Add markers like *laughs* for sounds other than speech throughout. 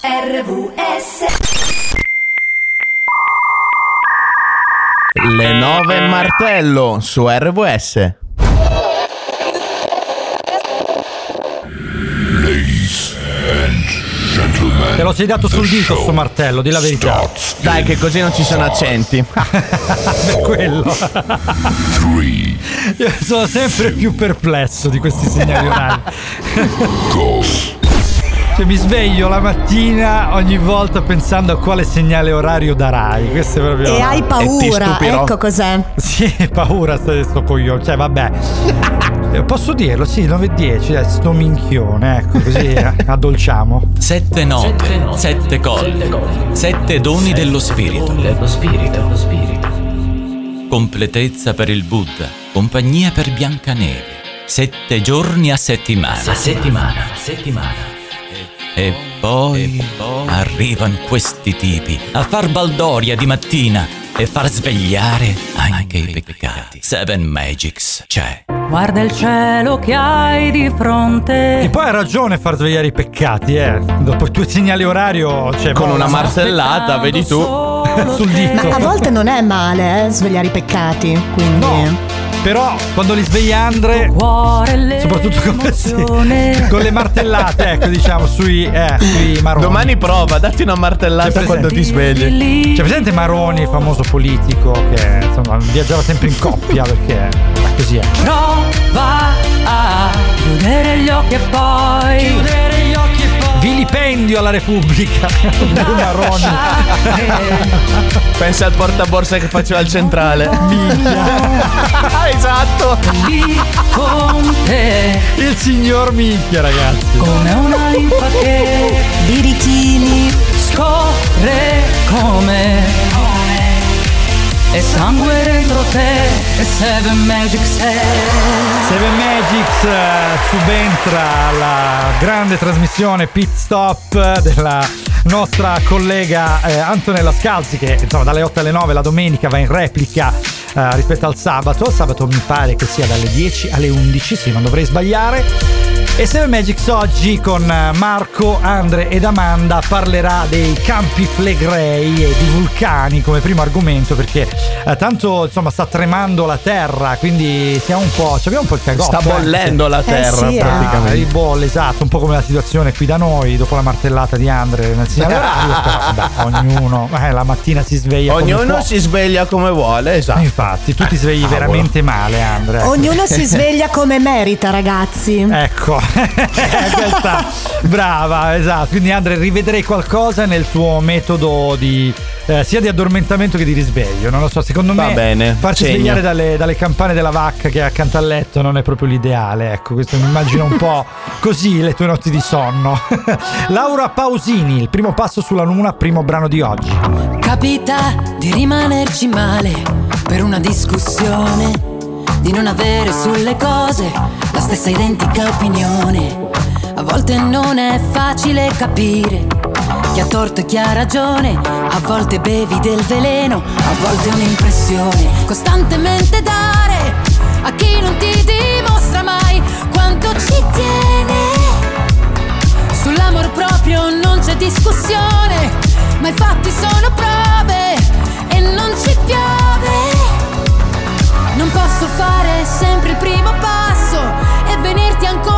RVS Le 9 martello su RVS. Te lo sei dato sul dito sto martello, di la verità. Dai, che così non ci sono accenti. *laughs* Per quello. Io sono sempre più perplesso di questi segnali orari. Cioè, mi sveglio la mattina ogni volta pensando a quale segnale orario darai. Questo è proprio. E hai paura, stupirò. ecco cos'è. Sì, paura sto, sto coglione. Cioè, vabbè. Eh, Posso dirlo? Sì, 9-10, dai, sto minchione, ecco, così eh, addolciamo. Sette note, sette colli, sette doni dello spirito. Completezza per il Buddha, compagnia per Biancaneve. Sette giorni a settimana. A settimana, settimana. E poi, arrivano questi tipi a far baldoria di mattina e far svegliare anche i peccati. Seven Magics c'è. Guarda il cielo che hai di fronte. E poi ha ragione far svegliare i peccati, eh. Dopo il tuo segnale orario, cioè, Con boh, una ma- martellata, vedi tu. *laughs* sul dito. A volte non è male, eh, svegliare i peccati. Quindi. No. Però quando li sveglia Andre, Cuore soprattutto con, l'emozione. con le martellate, ecco, diciamo, sui, eh, sui maroni. Domani prova, datti una martellata C'è quando ti svegli. C'è presente Maroni, il famoso politico, che insomma viaggiava sempre in coppia perché così è. Prova a chiudere gli occhi e poi. Chiudere Vilipendio alla Repubblica. *laughs* Maroni. *laughs* Pensa al portaborsa che faceva al centrale. *laughs* esatto. Lì con te. Il signor Minchia, ragazzi. Come una linfa che Birichini. scorre come. E sangue dentro te. E Seven Magic sei. Seven Magics subentra alla grande trasmissione Pit Stop della nostra collega eh, Antonella Scalzi che insomma dalle 8 alle 9 la domenica va in replica eh, rispetto al sabato. Sabato mi pare che sia dalle 10 alle 11, sì, non dovrei sbagliare. E Seven Magics oggi con eh, Marco, Andre ed Amanda parlerà dei campi flegrei e di vulcani come primo argomento perché eh, tanto insomma sta tremando la terra, quindi siamo un po', abbiamo un po' il cagotto. Sta eh, bollendo la terra sì, eh. Ah, praticamente. di bolle, esatto, un po' come la situazione qui da noi dopo la martellata di Andre nel segnale orario, però vabbè, ognuno, eh, la mattina si sveglia come Ognuno può. si sveglia come vuole, Eh, esatto. Infatti, tu ti svegli cavolo. veramente male, Andre. ecco. Ognuno si sveglia come merita, ragazzi. Ecco, *laughs* questa brava, esatto. Quindi Andre, rivedrei qualcosa nel tuo metodo di eh, sia di addormentamento che di risveglio. Non lo so, secondo Va me bene, farci segno. svegliare dalle, dalle campane della vacca che è accanto al letto non è proprio l'ideale. Ecco, questo mi immagino un po' così le tue notti di sonno. *laughs* Laura Pausini, il primo passo sulla luna, primo brano di oggi. Capita di rimanerci male per una discussione, di non avere sulle cose la stessa identica opinione. A volte non è facile capire chi ha torto e chi ha ragione, a volte bevi del veleno, a volte un'impressione. Costantemente dare a chi non ti dimostra mai quanto ci tiene. Sull'amor proprio non c'è discussione, ma i fatti sono prove e non ci piove. Non posso fare sempre il primo passo e venirti ancora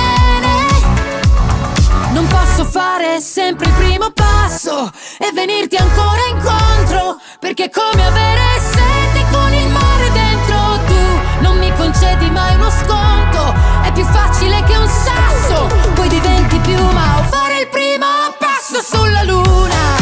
Non posso fare sempre il primo passo e venirti ancora incontro perché è come avere sete con il mare dentro. Tu non mi concedi mai uno sconto è più facile che un sasso poi diventi piuma o fare il primo passo sulla luna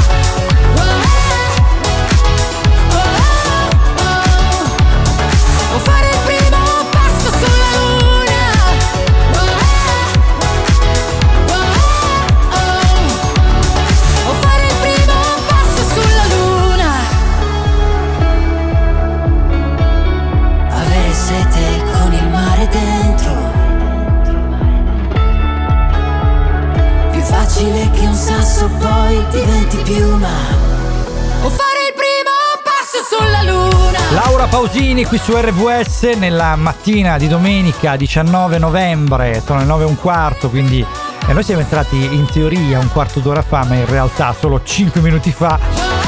Laura Pausini qui su RVS nella mattina di domenica 19 novembre, sono le 9 e un quarto, quindi eh, noi siamo entrati in teoria un quarto d'ora fa, ma in realtà solo 5 minuti fa.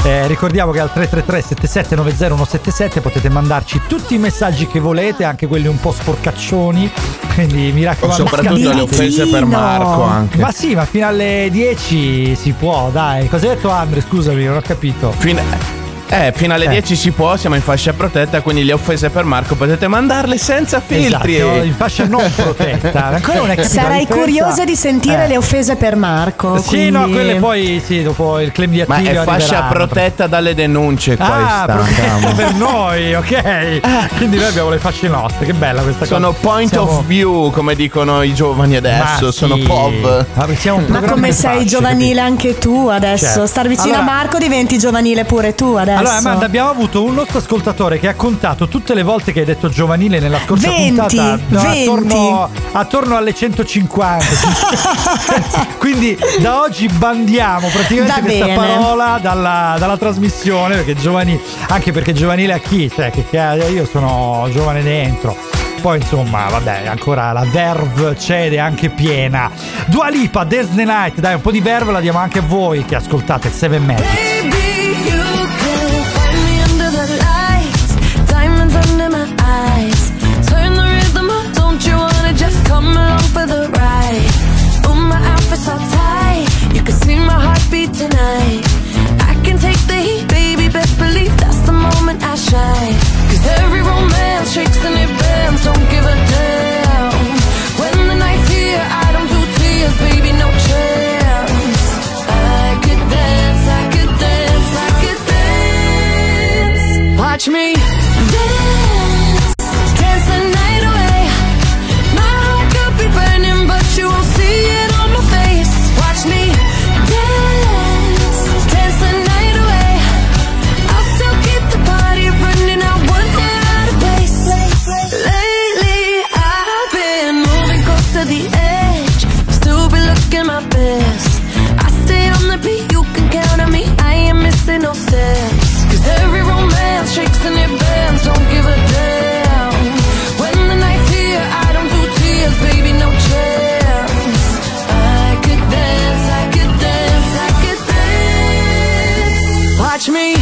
Eh, ricordiamo che al 333 7790 potete mandarci tutti i messaggi che volete, anche quelli un po' sporcaccioni, quindi mi raccomando. soprattutto le offese per. Marco anche. Ma sì, ma fino alle 10 si può, dai. Cosa hai detto Andre? Scusami, non ho capito. Fino- eh, fino alle Eh. 10 si può, siamo in fascia protetta, quindi le offese per Marco potete mandarle senza filtri. Esatto, in fascia non protetta. *laughs* Ancora non è capito la Sarai curiosa di sentire Eh. le offese per Marco. Sì, quindi- no, quelle poi sì, dopo il claim di Ma attivio è fascia protetta dalle denunce Ah, questa. protetta per noi, ok. *laughs* Quindi noi abbiamo le fasce nostre, che bella questa Sono cosa. point Siamo- of view, come dicono i giovani adesso, Ma sono sì. POV. Ma siamo un Ma programma come sei fasce, giovanile capito? anche tu adesso? Certo. Star vicino Allora- a Marco diventi giovanile pure tu adesso. Allora, Amanda, abbiamo avuto un nostro ascoltatore che ha contato tutte le volte che hai detto giovanile nella scorsa 20, puntata. no, 20. Attorno, attorno alle 150. *laughs* *laughs* Quindi da oggi bandiamo praticamente Va questa bene. parola dalla, dalla trasmissione. Perché giovani, anche perché giovanile a chi? Cioè, che, che io sono giovane dentro. Poi insomma, vabbè, ancora la verve c'è ed è anche piena. Dua Lipa, Disney Night, dai, un po' di verve la diamo anche a voi che ascoltate Seven Magic. Come along for the ride? My outfit's all tight, you can see my heartbeat tonight. I can take the heat, baby, best believe that's the moment I every romance shakes and it don't give a damn. When the night's here, I don't do tears, baby, no chance. I could dance, I could dance, I could dance. Watch me catch me.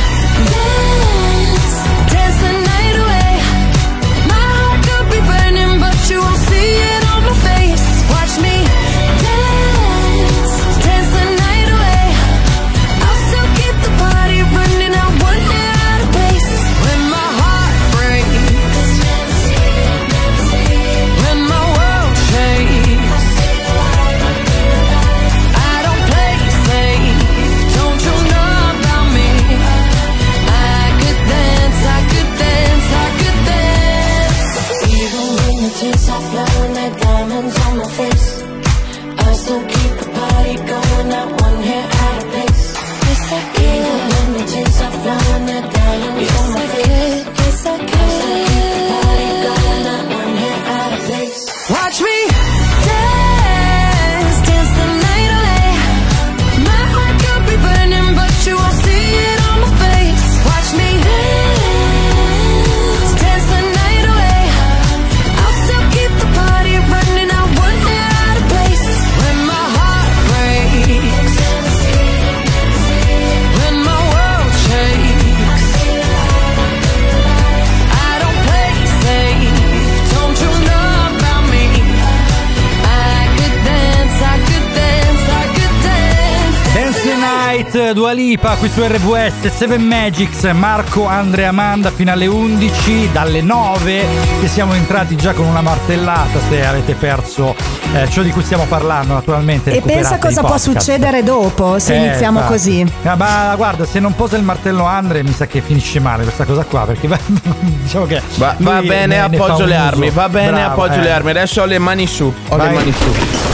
Dua Lipa qui su RVS 7 Magics Marco Andrea Amanda fino alle 11 dalle 9 che siamo entrati già con una martellata se avete perso eh, ciò di cui stiamo parlando naturalmente E pensa cosa può succedere dopo se Eh, iniziamo infatti. così. Ah, ma guarda, se non posa il martello Andre, mi sa che finisce male questa cosa qua. Perché va- *laughs* diciamo che. Va, va bene, ne- ne fa appoggio un le armi. Va bene, Bravo, appoggio eh. le armi. Adesso ho le mani su. Ho Vai. le mani su.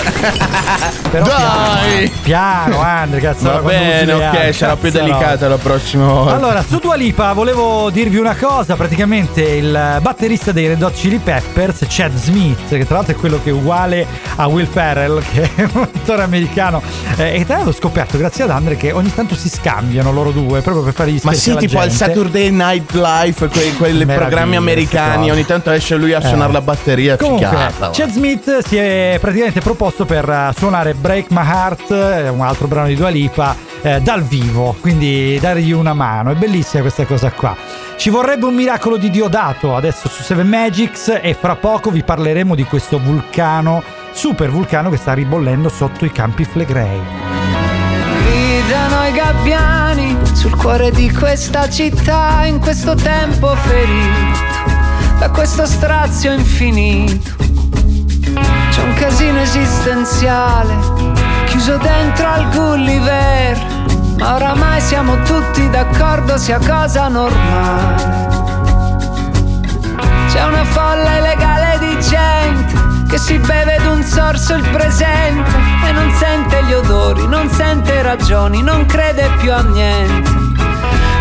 *laughs* Però Dai! Piano, piano Andre, cazzo. Va bene, ok, armi, sarà più cazzaro. delicato la prossima volta. Allora, su Dua Lipa volevo dirvi una cosa, praticamente il batterista dei Red Hot Chili Peppers, Chad Smith, che tra l'altro è quello che è uguale a Will Ferrell, *laughs* che è un attore americano, eh, e tra l'altro ho scoperto, grazie ad Andre, che ogni tanto si scambiano loro due, proprio per fare gli Ma scherzi sì, alla tipo al gente. Saturday Night Live, quei, quei programmi americani. Ogni tanto esce lui a suonare Eh. la batteria. Comunque, figata, Chad Smith si è praticamente proposto per eh, suonare Break My Heart, eh, un altro brano di Dua Lipa, eh, dal vivo, quindi dargli una mano. È bellissima questa cosa qua. Ci vorrebbe un miracolo di Diodato adesso su Seven Magics e fra poco vi parleremo di questo vulcano, super vulcano che sta ribollendo sotto i campi Flegrei. Gridano i gabbiani sul cuore di questa città in questo tempo ferito da questo strazio infinito. C'è un casino esistenziale chiuso dentro al Gulliver, ma oramai siamo tutti d'accordo sia cosa normale. C'è una folla illegale di gente che si beve d'un sorso il presente e non sente gli odori, non sente ragioni, non crede più a niente.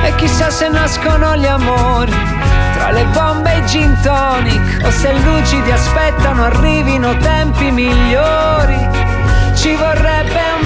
E chissà se nascono gli amori tra le bombe e i gin tonic o se lucidi aspettano arrivino tempi migliori. Ci vorrebbe un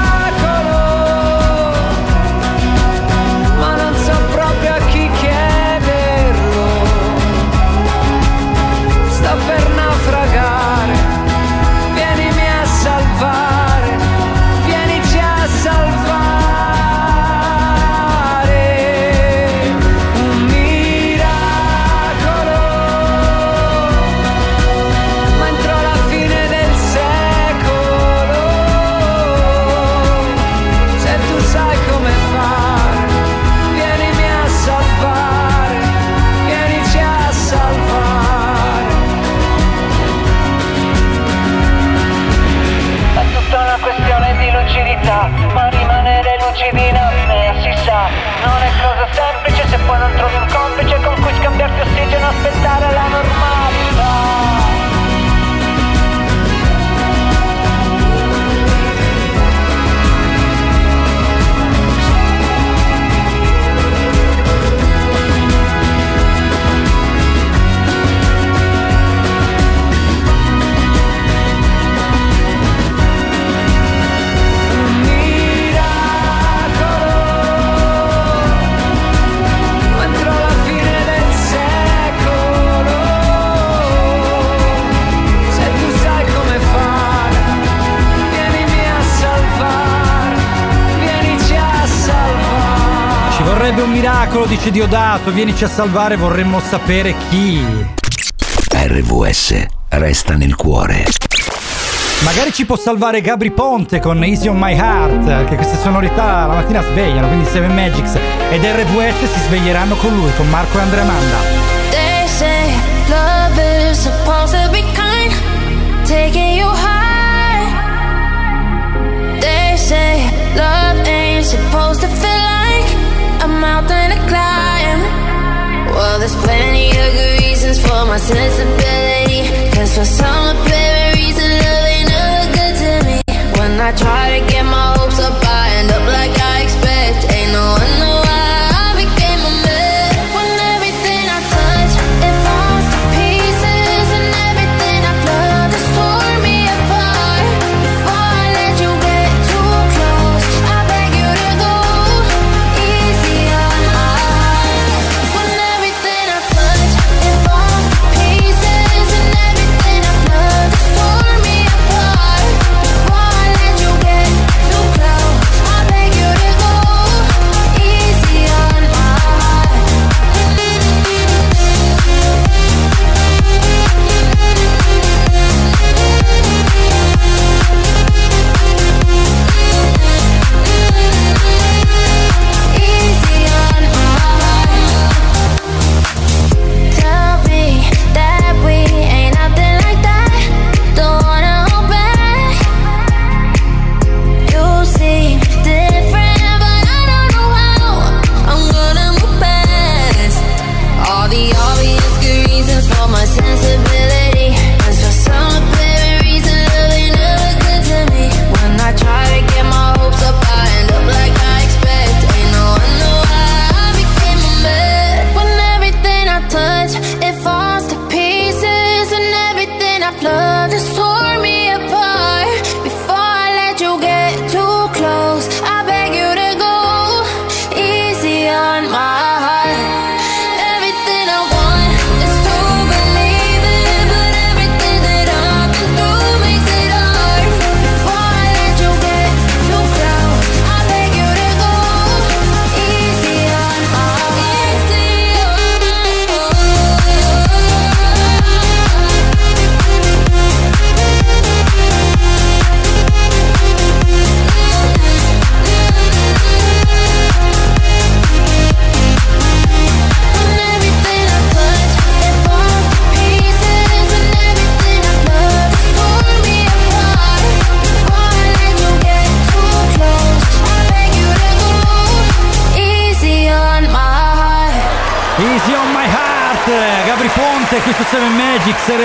Diodato, vienici a salvare, vorremmo sapere chi. RVS resta nel cuore. Magari ci può salvare Gabri Ponte con Easy on My Heart, che queste sonorità la mattina svegliano, quindi Seven Magics ed RVS si sveglieranno con lui, con Marco e Andrea Manda. They say love is supposed to be kind, taking you there's plenty of good reasons for my sensibility. Cause for some apparent reason, love ain't never good to me. When I try to get my hopes up, I end up like I expect. Ain't no Easy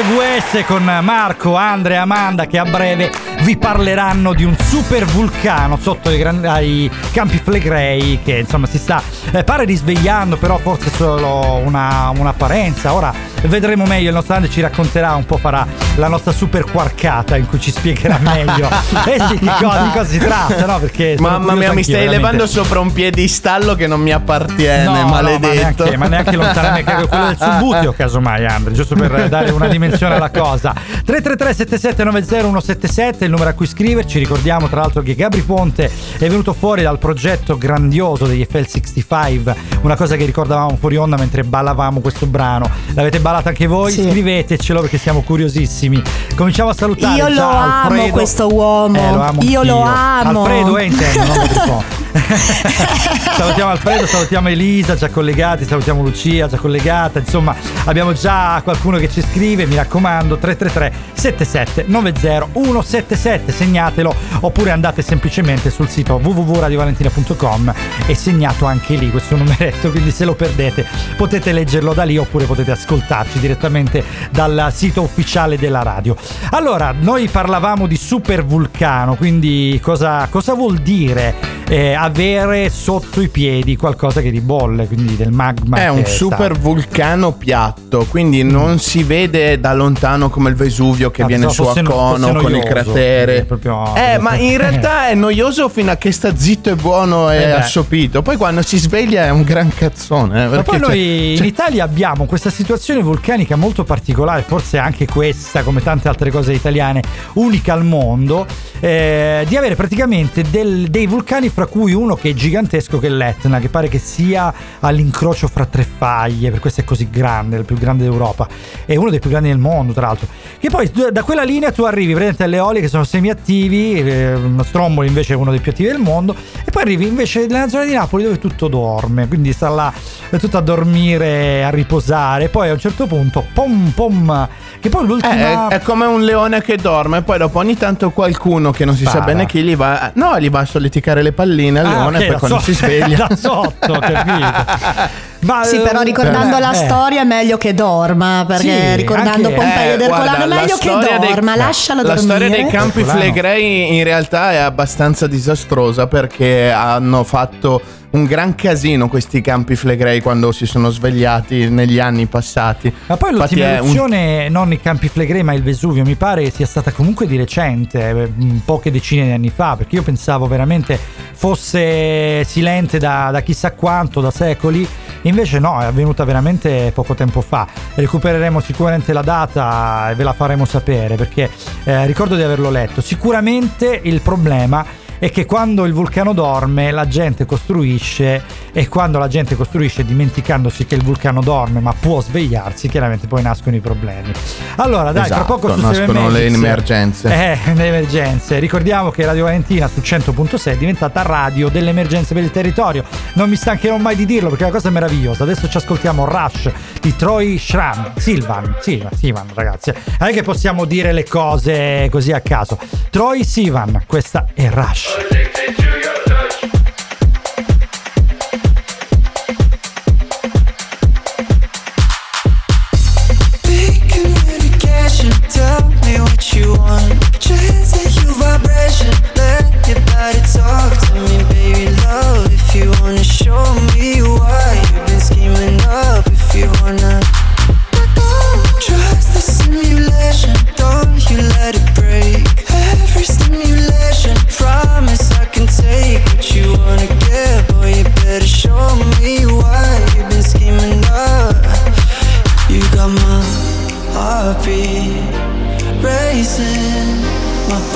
RVS con Marco, Andrea Amanda che a breve vi parleranno di un super vulcano sotto i, gran- ai campi Flegrei che insomma si sta, eh, pare risvegliando però forse solo una, un'apparenza, ora vedremo meglio, il nostro Andre ci racconterà un po', farà la nostra super quarkata in cui ci spiegherà meglio *laughs* eh sì, che cosa, di cosa si tratta, no? Perché Mamma mia, mi stai veramente. levando sopra un piedistallo che non mi appartiene, No, no, ma maledetto. neanche, ma neanche lontanamente quello del subbuteo, casomai, Andre, giusto per dare una dimensione alla cosa. 333 7790 177 il numero a cui scriverci. Ricordiamo tra l'altro che Gabri Ponte è venuto fuori dal progetto grandioso degli FL65, una cosa che ricordavamo fuori onda mentre ballavamo questo brano. L'avete ballato anche voi? Sì. Scrivetecelo perché siamo curiosissimi. Cominciamo a salutare. Io lo già amo Alfredo. questo uomo. Eh, lo amo Io lo anch'io. amo. Alfredo, eh, non Gabri *laughs* Ponte. *laughs* salutiamo Alfredo, salutiamo Elisa, già collegati, salutiamo Lucia, già collegata. Insomma, abbiamo già qualcuno che ci scrive, mi raccomando, 333 77 90 177, segnatelo oppure andate semplicemente sul sito www.radiovalentina.com e segnato anche lì questo numeretto, quindi se lo perdete potete leggerlo da lì oppure potete ascoltarci direttamente dal sito ufficiale della radio. Allora, noi parlavamo di super vulcano, quindi cosa, cosa vuol dire eh, avere sotto i piedi qualcosa che ribolle, quindi del magma? È un sta- super vulcano piatto, quindi non si vede da lontano come il Vesuvio che Ah, viene su a cono con il cratere. proprio- Eh, ma in *laughs* realtà è noioso fino a che sta zitto e buono e Eh assopito. Poi quando si sveglia è un gran cazzone. eh, Ma poi c'è- noi in c'è- Italia abbiamo questa situazione vulcanica molto particolare, forse anche questa, come tante altre cose italiane, unica al mondo, eh, di avere praticamente del- dei vulcani fra cui uno che è gigantesco che è l'Etna, che pare che sia all'incrocio fra tre faglie, per questo è così grande, il più grande d'Europa, è uno dei più grandi del mondo tra l'altro, che poi da quella linea tu arrivi praticamente alle eolie che sono semiattivi, eh, Stromboli invece è uno dei più attivi del mondo, e poi arrivi invece nella zona di Napoli dove tutto dorme, quindi sta là è tutto a dormire, a riposare, poi a un certo punto, pom pom, che poi Eh, l'ultima... è, è come un leone che dorme, poi dopo ogni tanto qualcuno che non si sa Spara. bene chi gli va. No, gli va a solleticare le palline Ah, leone ok, e poi quando so- si sveglia. *laughs* da sotto, *laughs* capito. Ma, Sì, però eh, ricordando eh, la eh. storia è meglio che dorma, perché Sì, ricordando anche- Pompeii Eh, Ercolano è la meglio che storia dei- dorma, eh, lascialo La dormire. storia dei campi Ercolano. Flegrei in realtà è abbastanza disastrosa perché hanno fatto un gran casino questi campi Flegrei quando si sono svegliati negli anni passati. Ma poi Infatti l'ultima è un- eruzione, non i Campi Flegrei, ma il Vesuvio, mi pare sia stata comunque di recente, eh, mm, poche decine di anni fa, perché io pensavo veramente fosse silente da, da chissà quanto, da secoli, invece no, è avvenuta veramente poco tempo fa. Recupereremo sicuramente la data e ve la faremo sapere, perché eh, ricordo di averlo letto. Sicuramente il problema è che quando il vulcano dorme la gente costruisce e quando la gente costruisce dimenticandosi che il vulcano dorme ma può svegliarsi chiaramente poi nascono i problemi. Allora dai tra Esatto, poco su nascono le emergenze. eh *laughs* le emergenze. Ricordiamo che Radio Valentina su 100.6 è diventata radio delle emergenze per il territorio. Non mi stancherò mai di dirlo perché la cosa è meravigliosa. Adesso ci ascoltiamo Rush di Troy Schram Silvan Silvan, Silvan ragazzi. Non è che possiamo dire le cose così a caso. Troy Sivan questa è Rush Addicted to your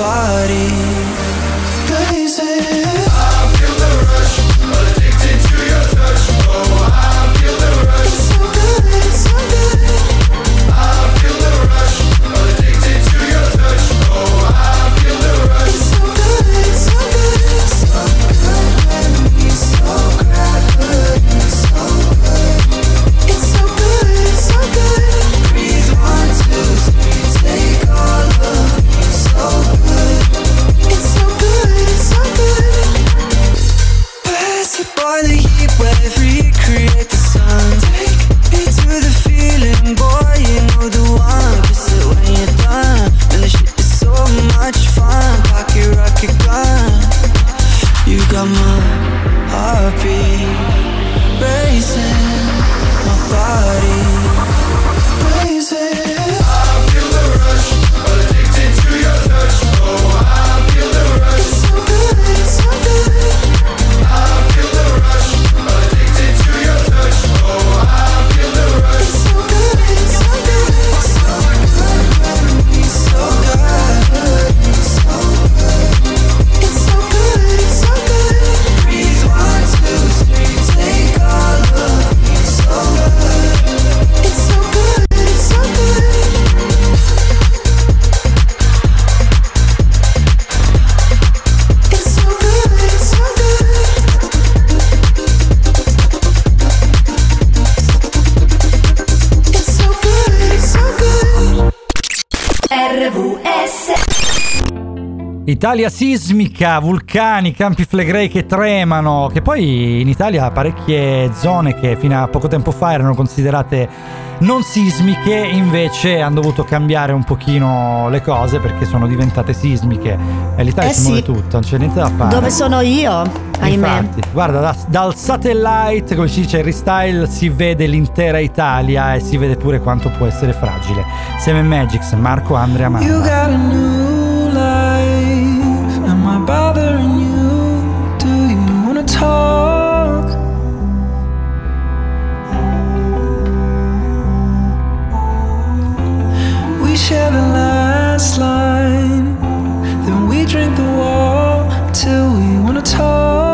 body Italia sismica, vulcani, campi flegrei che tremano, che poi in Italia parecchie zone che fino a poco tempo fa erano considerate non sismiche, invece hanno dovuto cambiare un pochino le cose perché sono diventate sismiche. E l'Italia Eh si muove sì. tutta, non c'è niente da fare. Dove sono io? Ahimè. Infatti, guarda, da- dal satellite, come si dice il restyle, si vede l'intera Italia e si vede pure quanto può essere fragile. Seven Magics, Marco Andrea You share the last line. Then we drink the wall till we wanna talk.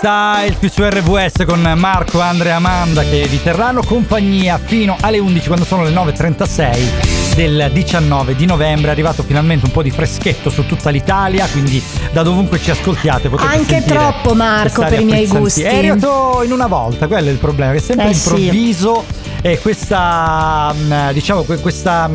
Styles qui su RVS con Marco, Andrea Amanda che vi terranno compagnia fino alle 11 quando sono le 9.36 del 19 di novembre. È arrivato finalmente un po' di freschetto su tutta l'Italia, quindi da dovunque ci ascoltiate potete Anche troppo, Marco, per i miei gusti. È arrivato in una volta, quello è il problema, che è sempre Eh, sì. Improvviso e questa mh, diciamo que- questa,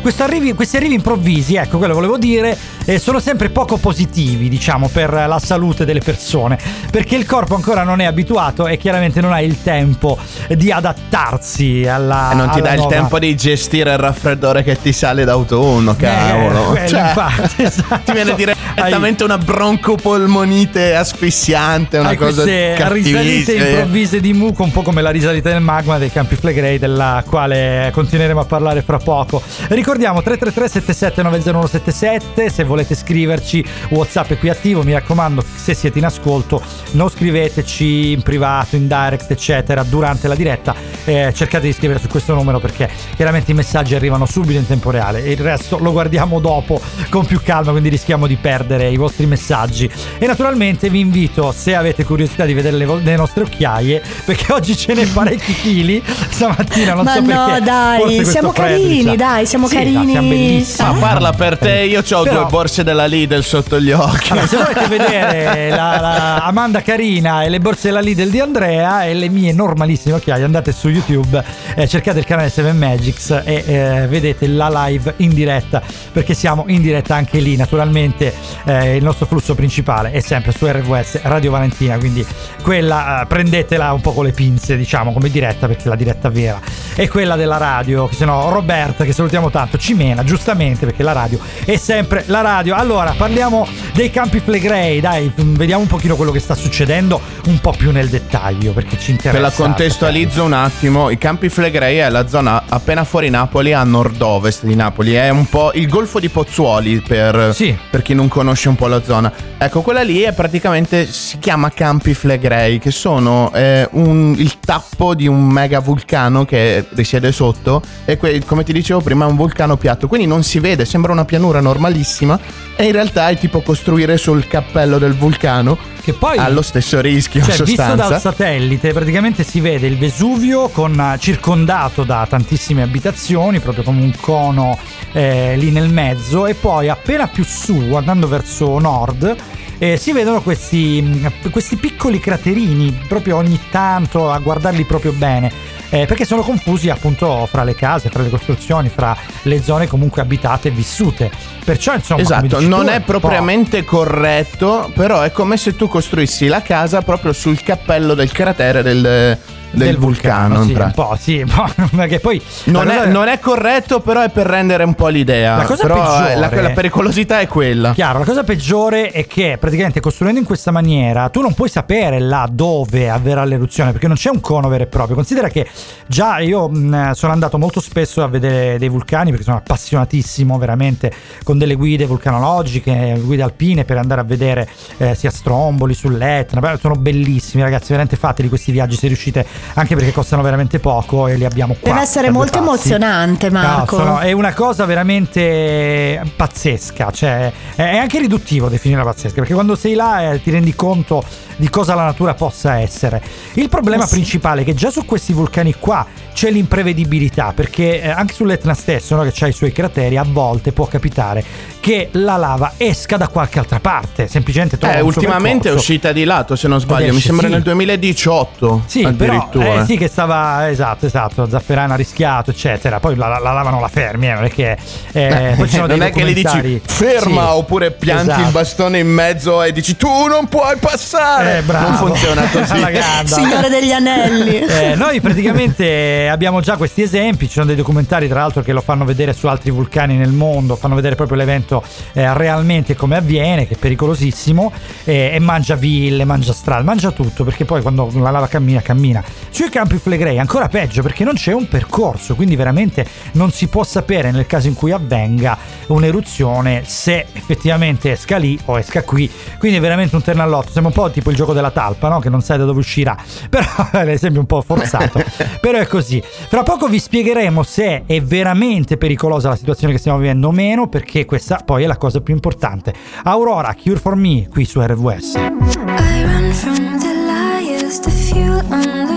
questo arrivi, questi arrivi improvvisi, ecco quello volevo dire, eh, sono sempre poco positivi, diciamo, per la salute delle persone, perché il corpo ancora non è abituato e chiaramente non ha il tempo di adattarsi alla E non ti dà il nuova- tempo di gestire il raffreddore che ti sale d'autunno, cavolo. quello, Cioè, infatti, *laughs* esatto. Ti viene direttamente una broncopolmonite asfissiante, una Hai cosa queste risalite improvvise di muco, un po' come la risalita del magma dei campi Flegrei, della quale continueremo a parlare fra poco. Ricordiamo 333 77 90177 se volete scriverci, WhatsApp è qui attivo, mi raccomando, se siete in ascolto non scriveteci in privato, in direct, eccetera, durante la diretta, eh, cercate di scrivere su questo numero perché chiaramente i messaggi arrivano subito in tempo reale e il resto lo guardiamo dopo con più calma, quindi rischiamo di perdere i vostri messaggi. E naturalmente vi invito, se avete curiosità di vedere le, vo- le nostre occhiaie, perché oggi ce n'è parecchi chili. Stamattina non Ma so no, perché. dai, siamo carini, diciamo. dai, siamo Sì, carini. no, bellissimi. Ma parla per te, io ho Però- due borse della Lidl sotto gli occhi. Allora, se volete vedere la, la Amanda Carina e le borse della Lidl di Andrea e le mie normalissime occhiaie, andate su YouTube, eh, cercate il canale 7 Magics e eh, vedete la live in diretta, perché siamo in diretta anche lì. Naturalmente eh, il nostro flusso principale è sempre su RWS Radio Valentina, quindi quella eh, prendetela un po' con le pinze, diciamo, come diretta, perché la diretta vera è quella della radio, che se no Roberta, che salutiamo tanto, ci mena, giustamente, perché la radio è sempre la radio. Allora, parliamo dei campi Flegrei, dai, mm, vediamo un pochino quello che sta succedendo un po' più nel dettaglio, perché ci interessa. Te la contestualizzo un attimo, i Campi Flegrei è la zona appena fuori Napoli a nord-ovest di Napoli, è un po' il golfo di Pozzuoli per, per chi non conosce un po' la zona. Ecco, quella lì è praticamente, si chiama Campi Flegrei, che sono eh, un- il tappo di un mega vulcano che risiede sotto e que- come ti dicevo prima è un vulcano piatto, quindi non si vede, sembra una pianura normalissima e in realtà è tipo costruire sul cappello del vulcano che poi ha lo stesso rischio in Cioè, visto dal satellite, praticamente si vede il Vesuvio con, eh, circondato da tantissime abitazioni, proprio come un cono eh, lì nel mezzo, e poi appena più su, andando verso nord, eh, si vedono questi, mh, questi piccoli craterini, proprio ogni tanto a guardarli proprio bene. Eh, perché sono confusi appunto fra le case, fra le costruzioni, fra le zone comunque abitate e vissute. Perciò insomma... Esatto, dici tu, non è propriamente corretto, però è come se tu costruissi la casa proprio sul cappello del cratere del, del vulcano. in sì, un po', sì, un po', *laughs* perché poi Non la è, cosa- non è corretto, però è per rendere un po' l'idea. La cosa però peggiore- eh, la, la pericolosità è quella. Chiaro, la cosa peggiore è che praticamente costruendo in questa maniera tu non puoi sapere là dove avverrà l'eruzione perché non c'è un cono vero e proprio. Considera che già io mh, sono andato molto spesso a vedere dei vulcani perché sono appassionatissimo veramente con delle guide vulcanologiche, guide alpine per andare a vedere eh, sia Stromboli sull'Etna. Sono bellissimi ragazzi, veramente fateli questi viaggi se riuscite anche perché costano veramente poco e li abbiamo qua. Deve essere molto emozionante, Marco. No, è una cosa veramente pazzesca, cioè è anche riduttivo definirla pazzesca, perché quando sei là eh, ti rendi conto di cosa la natura possa essere. Il problema Eh sì. principale è che già su questi vulcani qua c'è l'imprevedibilità, perché eh, anche sull'Etna stesso, no, che ha i suoi crateri, a volte può capitare che la lava esca da qualche altra parte, semplicemente trova Eh, un suo ultimamente è uscita di lato, se non sbaglio. Mi sembra sì. nel 2018. Sì, però addirittura. eh, sì che stava esatto, esatto, Zafferano ha rischiato, eccetera. Poi la, la lava non la fermi, eh, non è che eh, poi ci sono *laughs* non dei è che documentari- dici ferma Sì, oppure pianti esatto. il bastone in mezzo e dici tu non puoi passare. Eh, bravo. Non funziona *laughs* così. Signore degli anelli. *laughs* Eh, noi praticamente abbiamo già questi esempi, ci sono dei documentari tra l'altro che lo fanno vedere su altri vulcani nel mondo, fanno vedere proprio l'evento eh, realmente come avviene, che è pericolosissimo, eh, e mangia ville, mangia strade, mangia tutto, perché poi quando la lava cammina, cammina. Sui campi Flegrei ancora peggio perché non c'è un percorso, quindi veramente non si può sapere nel caso in cui avvenga un'eruzione se effettivamente esca lì o esca qui, quindi è veramente un ternallotto, sembra un po' tipo il gioco della talpa, no? che non sai da dove uscirà, *laughs* però *laughs* è l'esempio un po' forzato, *laughs* però è così. Fra poco vi spiegheremo se è veramente pericolosa la situazione che stiamo vivendo o meno, perché questa poi è la cosa più importante. Aurora, Cure for Me, qui su RWS. I run from the liars, the fuel on the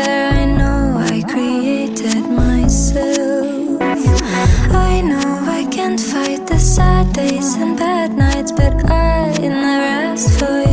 I know I created myself. I know I can't fight the sad days and bad nights, but I never asked for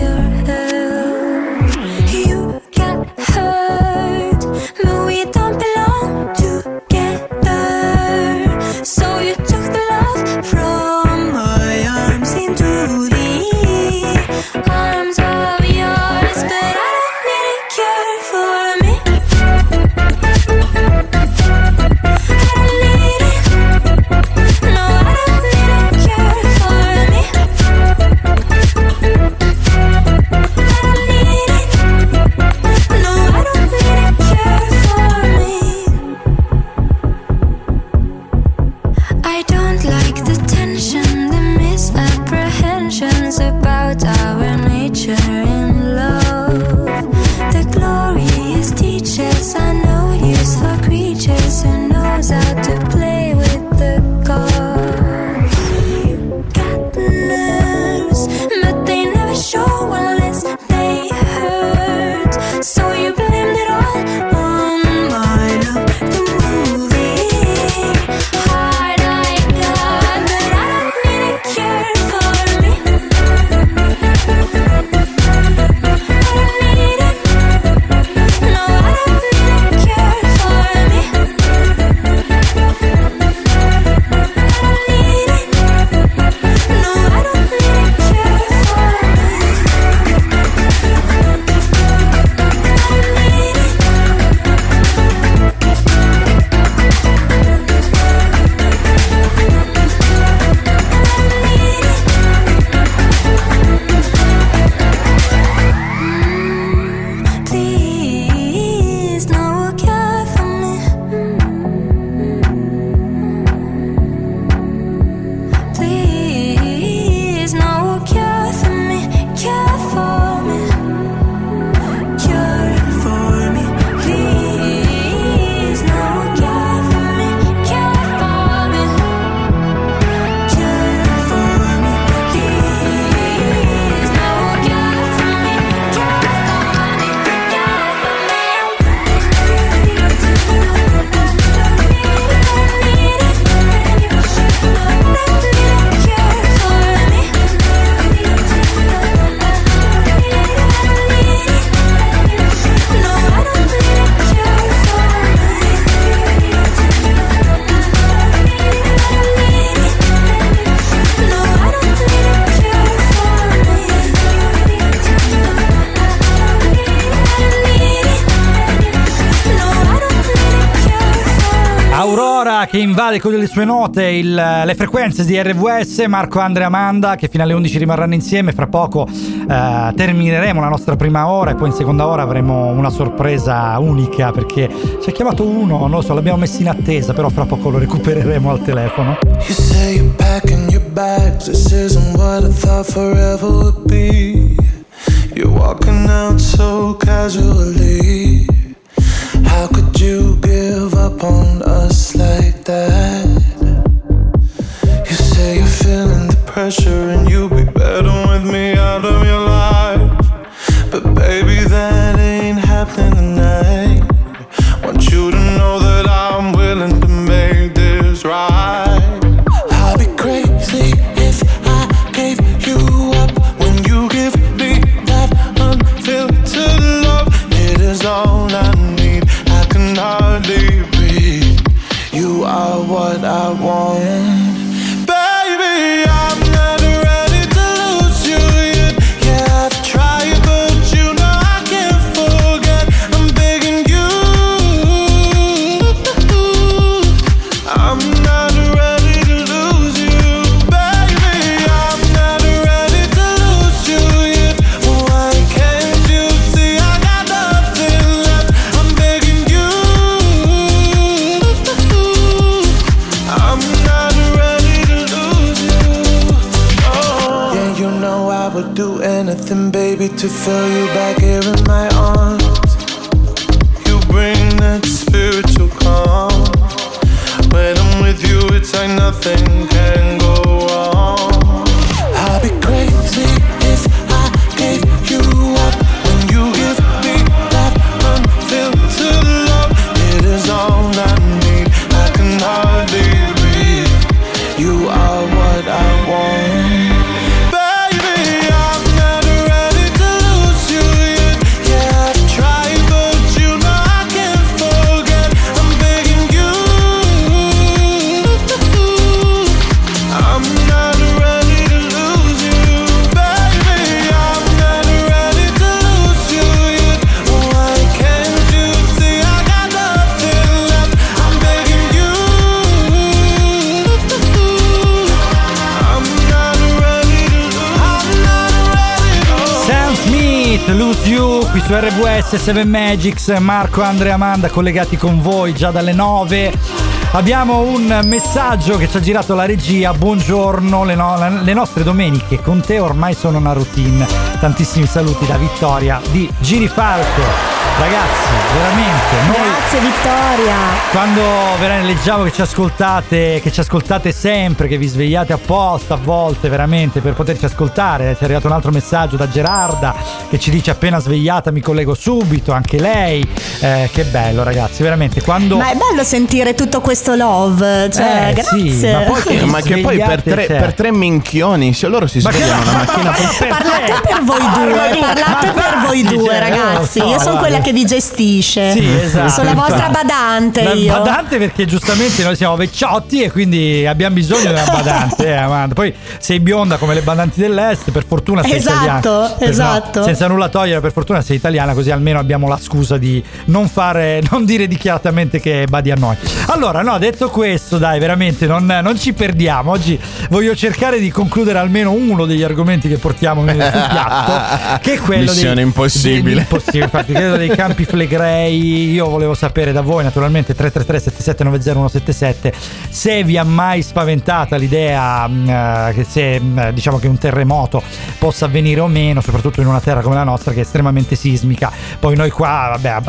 invade con le sue note il- le frequenze di RVS, Marco Andrea Amanda, che fino alle 11 rimarranno insieme. Fra poco eh, termineremo la nostra prima ora e poi in seconda ora avremo una sorpresa unica perché ci ha chiamato uno, non lo so, l'abbiamo messo in attesa, però fra poco lo recupereremo al telefono. You say you're packing your bags. This isn't what I thought forever would be. You're walking out so casually. On us like that? You say you're feeling the pressure and you'll be better with me out of your life. But baby, that ain't happening what I want. To feel you back here in my arms. You bring that spiritual calm. When I'm with you, it's like nothing su RWS 7 Magics, Marco, Andrea, Amanda collegati con voi già dalle 9. Abbiamo un messaggio che ci ha girato la regia, buongiorno, le, no- le nostre domeniche con te ormai sono una routine. Tantissimi saluti da Vittoria di Girifalco. Ragazzi, veramente, noi Grazie Vittoria. quando veramente leggiamo che ci ascoltate, che ci ascoltate sempre, che vi svegliate apposta a volte veramente per poterci ascoltare, ci è arrivato un altro messaggio da Gerarda che ci dice appena svegliata mi collego subito, anche lei. Eh, che bello ragazzi, veramente quando... Ma è bello sentire tutto questo love. Cioè, Eh, grazie. sì, ma poi che- Eh, ma che poi per tre, Svegliate, per tre minchioni, se loro si svegliano la mattina Parlate per voi due, parlate per voi due, cioè, ragazzi. io sono quella che vi gestisce. Sì, esatto. Sono la vostra infatti. badante La io. badante perché giustamente noi siamo vecchiotti e quindi abbiamo bisogno di una badante, eh, Amanda. Poi sei bionda come le badanti dell'est, per fortuna sei Esatto, italiana. Esatto. senza nulla togliere, per fortuna sei italiana, così almeno abbiamo la scusa di non fare, *laughs* non dire dichiaratamente che badi a noi. Allora, no, detto questo, dai, veramente non, non ci perdiamo. Oggi voglio cercare di concludere almeno uno degli argomenti che portiamo sul piatto, che è quello Missione dei, impossibile. degli impossibile, infatti, credo dei campi flegrei. Io volevo sapere da voi, naturalmente, 333-7790177, se vi ha mai spaventata l'idea mh, eh, che se mh, diciamo che un terremoto possa avvenire o meno, soprattutto in una terra come la nostra che è estremamente sismica. Poi noi qua, vabbè, a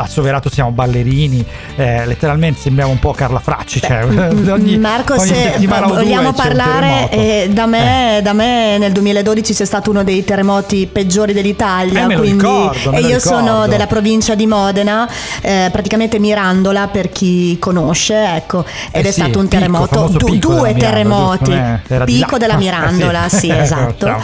siamo ballerini, eh, letteralmente sembriamo un po' Carla Fracci. Cioè, *laughs* ogni, Marco, ogni se vogliamo parlare, eh, da, me, da me nel 2012 c'è stato uno dei terremoti peggiori dell'Italia. Eh, quindi, ricordo, e io sono ricordo. della provincia di Modena, eh, praticamente Mirandola per chi conosce, ecco, ed Eh è sì, stato un terremoto, famoso du- due Mirandola, terremoti? Eh, Picco là. della *laughs* Eh, Mirandola, sì. sì, *laughs* esatto. No,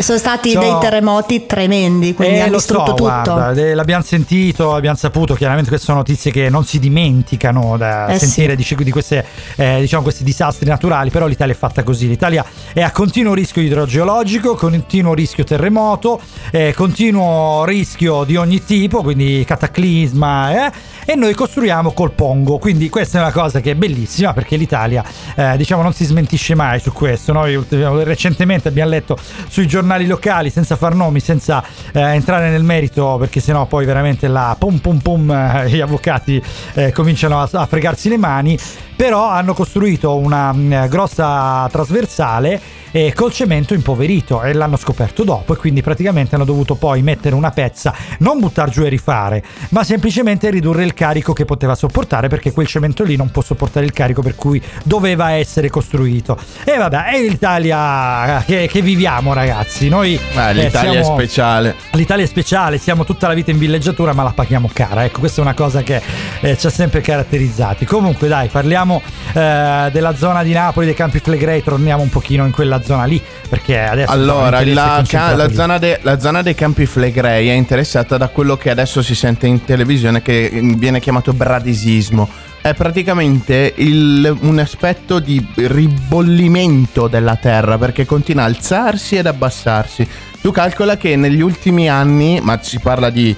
Sono stati So- dei terremoti tremendi, quindi Eh, hanno distrutto so, tutto. guarda, eh, l'abbiamo sentito, abbiamo saputo, chiaramente queste sono notizie che non si dimenticano da Eh, sentire di, di queste, eh, diciamo, questi disastri naturali, però l'Italia è fatta così. L'Italia è a continuo rischio idrogeologico, continuo rischio terremoto, eh, continuo rischio di ogni tipo, quindi cataclisma, eh, e noi costruiamo col pongo. Quindi questa è una cosa che è bellissima perché l'Italia, eh, diciamo, non si smentisce mai su questo. Noi ultim- recentemente abbiamo letto sui giornali locali, senza far nomi, senza eh, entrare nel merito, perché sennò poi veramente la pum pum pum eh, *laughs* gli avvocati eh, cominciano a, a fregarsi le mani. Però hanno costruito una mm, grossa trasversale eh, col cemento impoverito e l'hanno scoperto dopo e quindi praticamente hanno dovuto poi mettere una pezza, non buttar giù e rifare, ma semplicemente ridurre il carico che poteva sopportare perché quel cemento lì non può sopportare il carico per cui doveva essere costruito. E vabbè, è l'Italia che, che viviamo ragazzi, noi Eh, eh, L'Italia siamo- è speciale. L'Italia è speciale, siamo tutta la vita in villeggiatura ma la paghiamo cara, ecco questa è una cosa che eh, ci ha sempre caratterizzati. Comunque dai, parliamo eh, della zona di Napoli, dei Campi Flegrei, torniamo un pochino in quella zona lì, perché adesso Allora, la, ca- la zona de- la zona dei campi Flegrei è interessata da quello che adesso si sente in televisione che mm, viene chiamato bradisismo. È praticamente il- un aspetto di ribollimento della terra perché continua a alzarsi ed abbassarsi. Tu calcola che negli ultimi anni, ma si parla di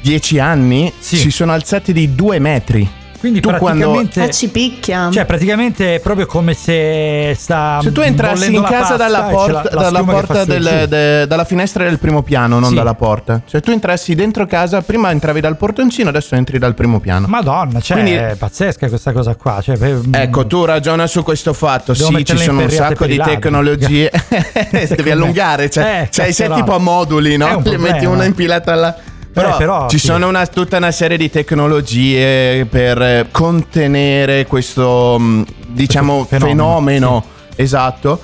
10 anni, si sono alzati di 2 metri. Quindi tu quando praticamente Eh, ci picchia. Cioè, praticamente è proprio come se sta. Se tu entrassi in casa dalla porta, la- la dalla, porta del- de- dalla finestra del primo piano, non Sì. dalla porta. Se tu entrassi dentro casa, prima entravi dal portoncino, adesso entri dal primo piano. Madonna, cioè, Quindi- è pazzesca questa cosa qua. Cioè, Ecco, tu ragiona su questo fatto. Devo sì, ci sono un sacco di tecnologie. *laughs* *laughs* Devi allungare. Cioè, Eh, cioè, sei cazzarola. tipo a moduli, no? Le metti una impilata alla. Però, Eh, però, ci sì. sono una- tutta una serie di tecnologie per eh, contenere questo, mh, diciamo, Questo fenomeno, fenomeno. Esatto.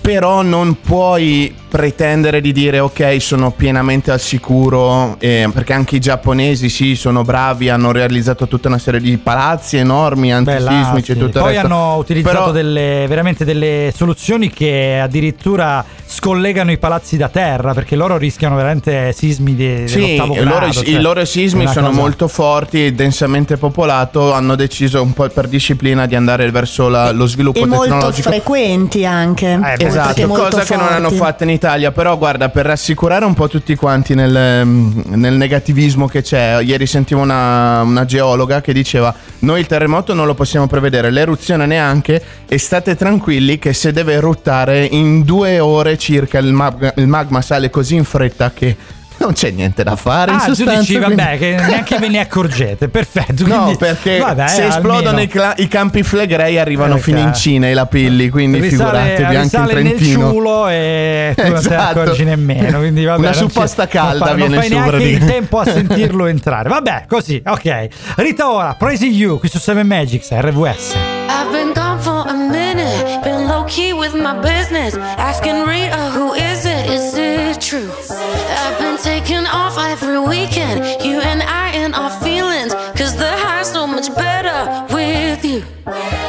Però non puoi pretendere di dire ok sono pienamente al sicuro eh, perché anche i giapponesi sì sono bravi hanno realizzato tutta una serie di palazzi enormi antisismici sì. e tutto il Poi resto. hanno utilizzato Però- delle, veramente delle soluzioni che addirittura scollegano i palazzi da terra perché loro rischiano veramente sismi di, Sì, dell'ottavo i loro, grado. i cioè, loro sismi sono cosa- molto forti, densamente popolato, hanno deciso un po' per disciplina di andare verso la- lo sviluppo e molto tecnologico. frequenti anche. Perché Esatto, molto cosa che non forti. hanno fatto in Italia, però guarda, per rassicurare un po' tutti quanti nel, mm, nel negativismo che c'è, ieri sentivo una, una geologa che diceva noi il terremoto non lo possiamo prevedere, l'eruzione neanche e state tranquilli che se deve eruttare in due ore circa il magma, il magma sale così in fretta che non c'è niente da fare. in Ah, tu sostanza, dici, quindi- vabbè, che neanche ve ne accorgete. Perfetto. No, quindi- perché vabbè, se almeno. esplodono i, cla- i campi flegrei arrivano Eh, fino in Cina i lapilli, quindi risale, figuratevi anche in risale nel Trentino. ciulo e tu non te ne Esatto. accorgi nemmeno. Quindi vabbè, Una supposta calda non fa- viene non fai neanche il tempo a *laughs* sentirlo entrare. Vabbè, così, ok. Rita ora, Praising You qui su 7 Magics, RVS. I've been gone for a minute, low key with my business. Asking Rita, who is it? Is it true? I've been taking off every weekend, you and I and our feelings. Cause the high's so much better with you.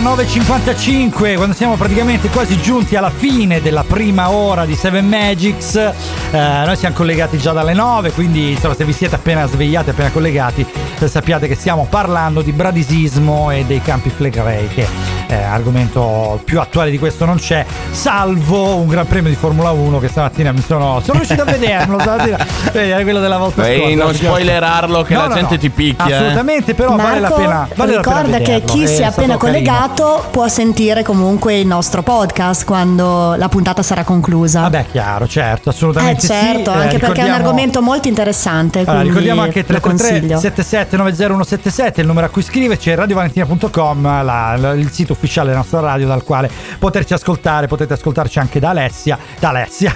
9:55, quando siamo praticamente quasi giunti alla fine della prima ora di Seven Magics eh, noi siamo collegati già dalle 9 quindi insomma, se vi siete appena svegliati appena collegati eh, sappiate che stiamo parlando di bradisismo e dei campi flegrei che eh, argomento più attuale di questo non c'è, salvo un gran premio di Formula 1 che stamattina mi sono, sono riuscito a vederlo, *laughs* stamattina, vedi, era quello della volta Ehi, scorsa. non spoilerarlo che No, la no, gente no. ti picchia. eh. Assolutamente, però vale la Marco, pena. Vale la pena ricorda che vederlo, chi si è appena carino. collegato può sentire comunque il nostro podcast quando la puntata sarà conclusa. Vabbè, chiaro, certo, eh assolutamente certo, sì. Eh, anche perché è un argomento molto interessante. Allora, ricordiamo anche lo 333 consiglio. 77 90177 il numero a cui scriverci è radiovalentina.com la- la- il sito ufficiale della nostra radio dal quale poterci ascoltare potete ascoltarci anche da Alessia da Alessia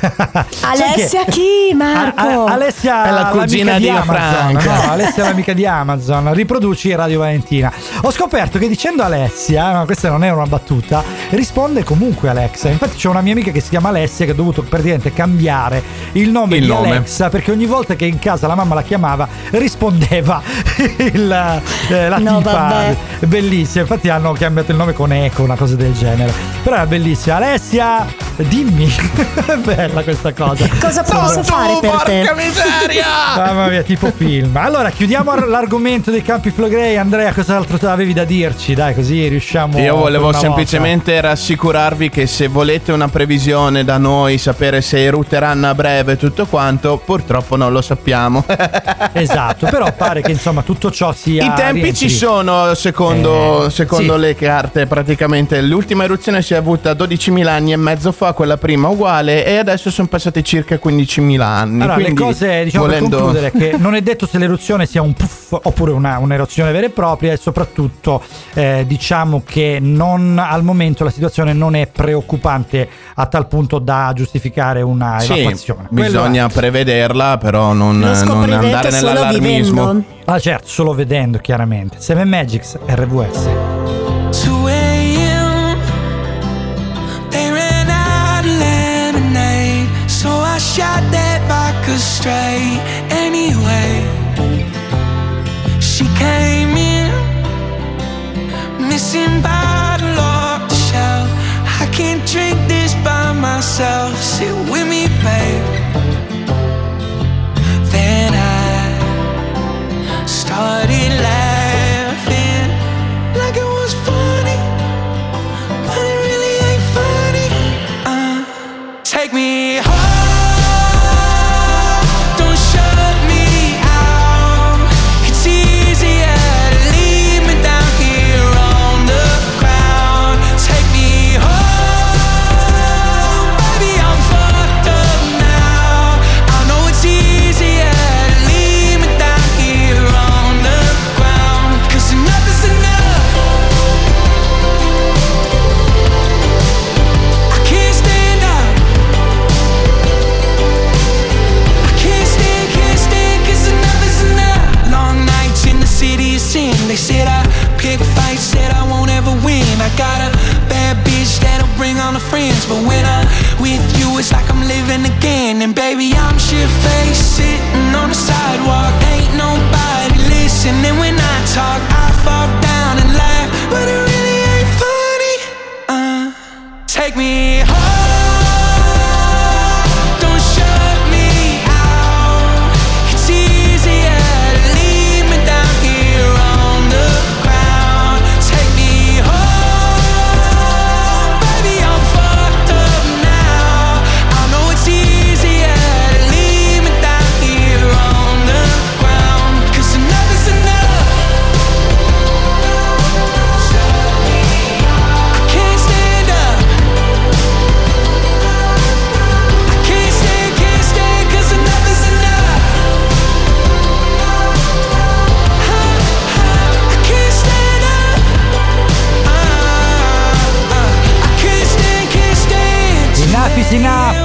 Alessia chi, Marco? A- a- Alessia È la cugina di Amazon, no, Alessia è l'amica di Amazon riproduci Radio Valentina ho scoperto che dicendo Alessia ma questa non è una battuta risponde comunque Alexa infatti c'è una mia amica che si chiama Alessia che ha dovuto praticamente cambiare il nome Il di nome. Alexa perché ogni volta che in casa la mamma la chiamava rispondeva *laughs* il, eh, la No, tipa vabbè. bellissima infatti hanno cambiato il nome con Eco una cosa del genere però era bellissima Alessia dimmi *laughs* è bella questa cosa Cosa posso fare per te? Porca miseria! *laughs* Mamma mia, tipo film. Allora, chiudiamo ar- l'argomento dei campi flegrei. Andrea, cos'altro avevi da dirci? Dai, così riusciamo. Io volevo semplicemente rassicurarvi che se volete una previsione da noi, sapere se erutteranno a breve e tutto quanto, purtroppo non lo sappiamo. volta. *laughs* Esatto, però pare che insomma tutto ciò sia. I tempi rientri. ci sono, secondo, Eh, secondo sì. le carte, praticamente. L'ultima eruzione si è avuta 12.000 anni e mezzo fa, quella prima uguale, e adesso sono passati circa 15.000 anni. Allora, le quindi, cose, diciamo volendo- per concludere, che *laughs* non è detto se l'eruzione sia un puff oppure una, un'eruzione vera e propria, e soprattutto eh, diciamo che non, al momento la situazione non è preoccupante a tal punto da giustificare una Sì, evacuazione. Quello bisogna prevederla, però non, Lo non andare nell'allarmismo. vivendo. Ah, certo, solo vedendo chiaramente. Seven Magics RVS. Straight. Anyway, she came in, missing bottle off the shelf. I can't drink this by myself. Sit with me, babe. Then I started laughing They said I pick fights, said I won't ever win. I got a bad bitch that'll bring all the friends. But when I'm with you, it's like I'm living again. And baby, I'm shit faced, sitting on the sidewalk. Ain't nobody listening when I talk. I fall down and laugh, but it really ain't funny. Uh, take me home.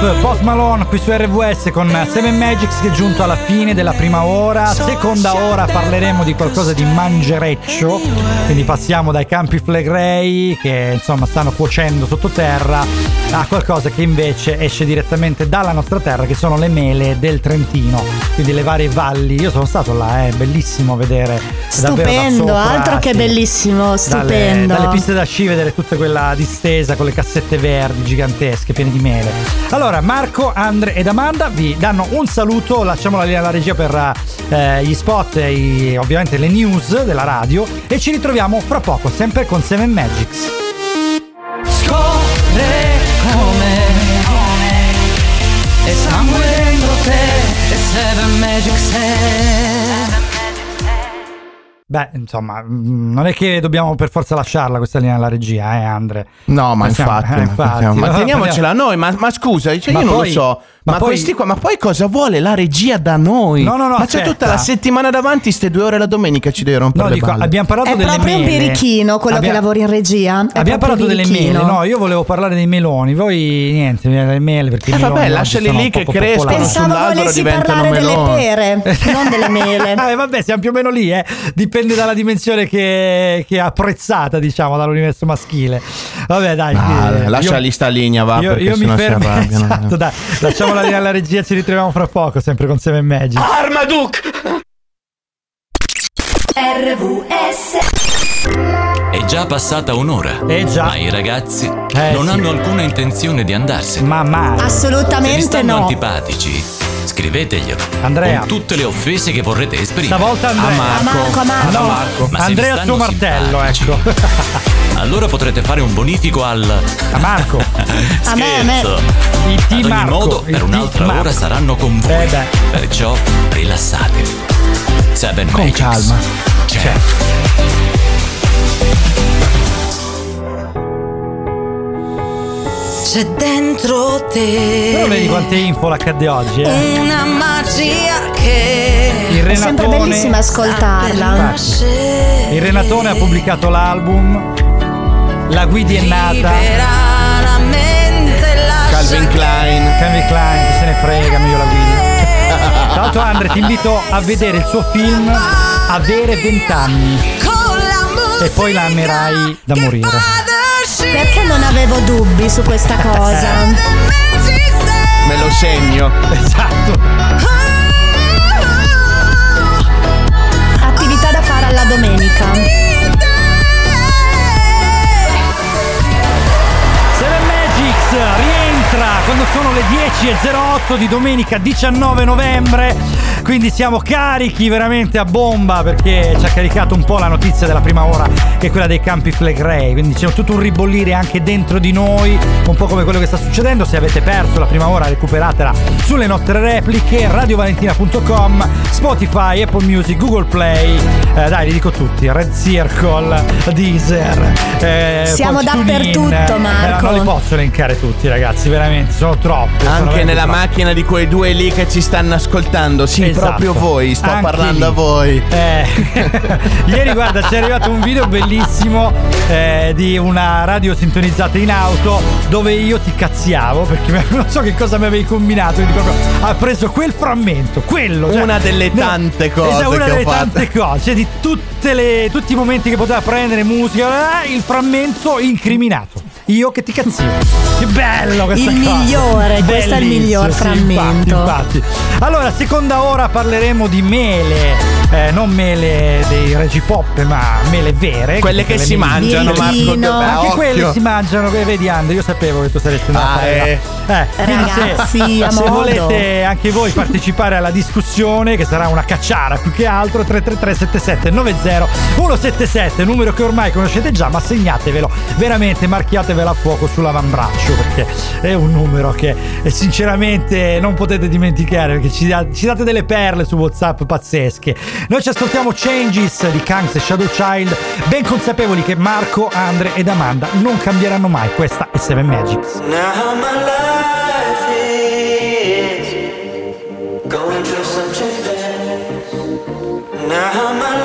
Stop, Post Malone qui su RVS con Seven Magics che è giunto alla fine della prima ora. Seconda ora parleremo di qualcosa di mangereccio, quindi passiamo dai campi flegrei che insomma stanno cuocendo sottoterra a qualcosa che invece esce direttamente dalla nostra terra che sono le mele del Trentino, quindi le varie valli. Io sono stato là, è bellissimo vedere Stupendo, sopra, altro che bellissimo, Dalle, stupendo. dalle piste da sci vedere tutta quella distesa con le cassette verdi gigantesche piene di mele. Allora, Marco, Andre ed Amanda vi danno un saluto, lasciamo la linea alla regia per eh, gli spot e ovviamente le news della radio e ci ritroviamo fra poco, sempre con Seven Magics. Scopre come E sangue dentro te E Seven Magic Set Beh, insomma, mm, non è che dobbiamo per forza lasciarla questa linea alla regia, eh, Andre? No, ma Possiamo- infatti, eh, ma, infatti. ma *laughs* teniamocela noi. Ma, ma scusa, cioè Ma io non poi- lo so. Ma Ma, poi- questi qua, ma poi cosa vuole la regia da noi? No, no, no, Ma c'è aspetta. tutta la settimana davanti, ste due ore la domenica ci devi rompere No, le dico, balle. abbiamo parlato È delle proprio un mele. birichino quello Abbia- che lavora in regia. È Abbiamo parlato delle birichino. mele, no? Io volevo parlare dei meloni, voi niente, delle mele perché Eh, vabbè, lasciali lì che crescono. Pensavo volessi parlare delle meloni. pere, non delle mele. *laughs* Eh, vabbè, siamo più o meno lì, eh. Dipende dalla dimensione che, che è apprezzata, diciamo, dall'universo maschile. Vabbè, dai. Ah, eh, lasciali io- sta linea, va, Io, perché io mi sennò si fermo. arrabbiano. Esatto, dai. Lasciamo la linea alla regia, ci ritroviamo fra poco, sempre con Seven Magic. Armaduke! RVS È già passata un'ora. Eh già. Ma i ragazzi Eh, non sì. hanno alcuna intenzione di andarsene. Ma mai. Se vi Assolutamente stanno no. antipatici, scriveteglielo. Andrea. Con tutte le offese che vorrete esprimere. Stavolta Andrea. A Marco. A Marco, a Marco. A No, Marco. Ma Andrea suo martello, ecco. *laughs* Allora potrete fare un bonifico al. A Marco. *laughs* A me, a me. Il Ad ogni Marco. modo, per un'altra Marco. ora saranno con voi. Eh beh. Perciò rilassatevi. Seven Con Magics. calma. C'è. C'è dentro Però vedi te quante info l'accade oggi, eh. una magia che Il È sempre Renatone. bellissima ascoltarla. Infatti. Il Renatone ha pubblicato l'album. La guidi è nata. Calvin Klein. Calvin Klein, chi se ne frega, meglio la guidi. *laughs* Tra l'altro Andre ti invito a vedere il suo film Avere 20 anni con la musica e poi la amerai da morire. Perché non avevo dubbi su questa cosa? Me lo segno. *laughs* Esatto. Attività da fare alla domenica. Seven Magics rientra quando sono le 10.08 di domenica 19 novembre. Quindi siamo carichi veramente a bomba perché ci ha caricato un po' la notizia della prima ora che è quella dei campi Flegrei. Quindi c'è tutto un ribollire anche dentro di noi, un po' come quello che sta succedendo. Se avete perso la prima ora recuperatela sulle nostre repliche, radiovalentina.com, Spotify, Apple Music, Google Play. Eh, dai, li dico tutti, Red Circle, Deezer. eh, Siamo dappertutto, Eh, Marco. non li posso elencare tutti, ragazzi, veramente, sono troppi. sono Anche veramente nella troppi. macchina di quei due lì che ci stanno ascoltando. Sì, Esatto. proprio voi. Sto Anche parlando lì. a voi. Eh, *laughs* ieri guarda ci è arrivato un video bellissimo eh, di una radio sintonizzata in auto dove io ti cazziavo perché *laughs* non so che cosa mi avevi combinato quindi proprio ha preso quel frammento quello cioè- Una delle no, tante cose esatto, una delle tante cose cioè di tutte le, tutti i momenti che poteva prendere musica eh, il frammento incriminato io che ti cazzivo che bello questa Il cosa migliore, questo è il miglior frammento. infatti, infatti. Allora, seconda ora parleremo di mele, eh, non mele dei regipop, ma mele vere. Quelle che si mangiano. Marco. che- Anche occhio. quelle si mangiano, che vedi Andre, io sapevo che tu saresti andato Ah, eh. Eh, Ragazzi, se, se volete anche voi partecipare alla discussione, che sarà una cacciara più che altro, 333 77 90 177, numero che ormai conoscete già, ma segnatevelo, veramente marchiatevelo a fuoco sull'avambraccio, perché è un numero che eh, sinceramente non potete dimenticare, perché ci, da- ci date delle perle su WhatsApp pazzesche. Noi ci ascoltiamo Changes di Kangs e Shadow Child, ben consapevoli che Marco, Andre ed Amanda non cambieranno mai. Questa è Seven Magics. Now my life is going through some changes. Now my life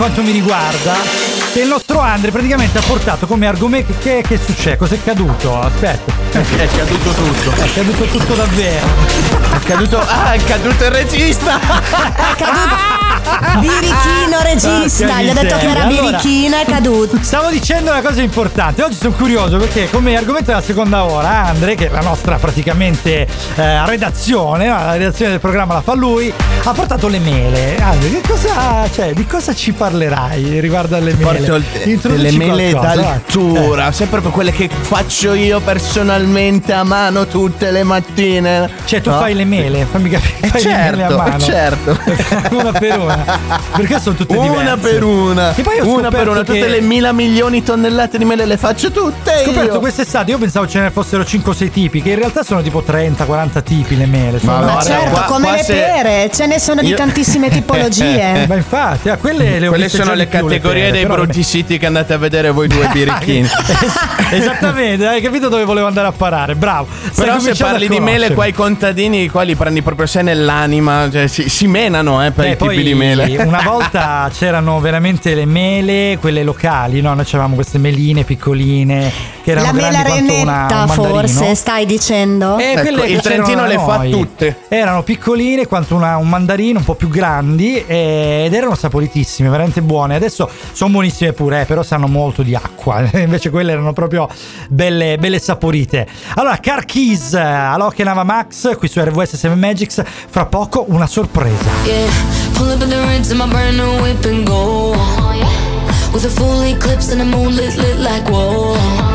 quanto mi riguarda che il nostro Andre praticamente ha portato come argomento che, che succede? Cos'è caduto? Aspetta. È caduto tutto. È caduto tutto davvero. È caduto. Ah, è caduto il regista! Birichino regista, Porca gli ho detto che era. Allora, birichino è caduto. Stavo dicendo una cosa importante. Oggi sono curioso perché, come argomento della seconda ora, Andre, che è la nostra praticamente eh, redazione, la redazione del programma la fa lui, ha portato le mele. Andre, che cosa, cioè, di cosa ci parlerai riguardo alle mele? Porto delle mele d'altura, Eh. sempre per quelle che faccio io personalmente a mano tutte le mattine. Cioè, tu No? fai le mele, fammi capire. Eh, Fai le mele a certo, mano. certo. *laughs* una per una. Perché sono tutte diverse. Una per una. E poi ho una per una. che- Tutte le mila milioni di tonnellate di mele le faccio tutte. Ho scoperto io. quest'estate, io pensavo ce ne fossero 5 o 6 tipi, che in realtà sono tipo 30-40 tipi le mele. Sono Ma Ma guarda, certo, qua- come qua le se- pere, ce ne sono di Io- tantissime *laughs* tipologie. Ma infatti, a quelle le Quelle sono le categorie pere, dei le brutti siti che andate a vedere voi due *laughs* birichini. Es- Esattamente, hai capito dove volevo andare a parare. Bravo. Stai Però se parli di mele qua i contadini qua li prendi proprio se nell'anima, cioè si, si menano eh, per Eh, i poi tipi di mele. Una *laughs* volta c'erano veramente le mele, quelle locali, no? Noi avevamo queste meline piccoline che erano La mela una, renetta, un mandarino. forse, stai dicendo? Eh, Ecco, il Trentino le fa tutte. Erano piccoline quanto una- un mandarino, un po' più grandi eh, ed erano saporitissime, veramente buone. Adesso sono buonissime pure, eh, però sanno molto di acqua. *laughs* Invece quelle erano proprio belle, belle saporite. Allora, Car Keys, Alok e Nava Max, qui su RWS 7 Magics. Fra poco una sorpresa. Yeah, and go. With a full eclipse and the moon lit, lit like whoa.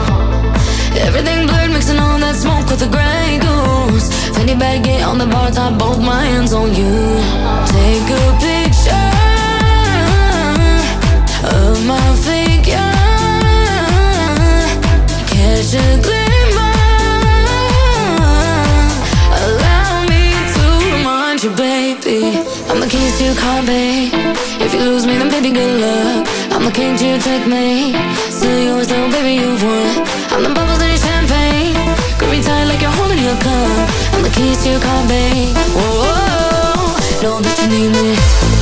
Everything blurred, mixing all that smoke with the gray goose. Fanny bag, get on the bar top, both my hands on you. Take a picture of my figure. Catch a glimmer. Allow me to remind you, baby. I'm the keys to your car, babe. If you lose me, then baby, good luck. I'm the king to your checkmate. Still yours, though, baby, you've won. I'm the bubbles you're holding your. I'm the keys to your car, babe. Whoa, know that you need me.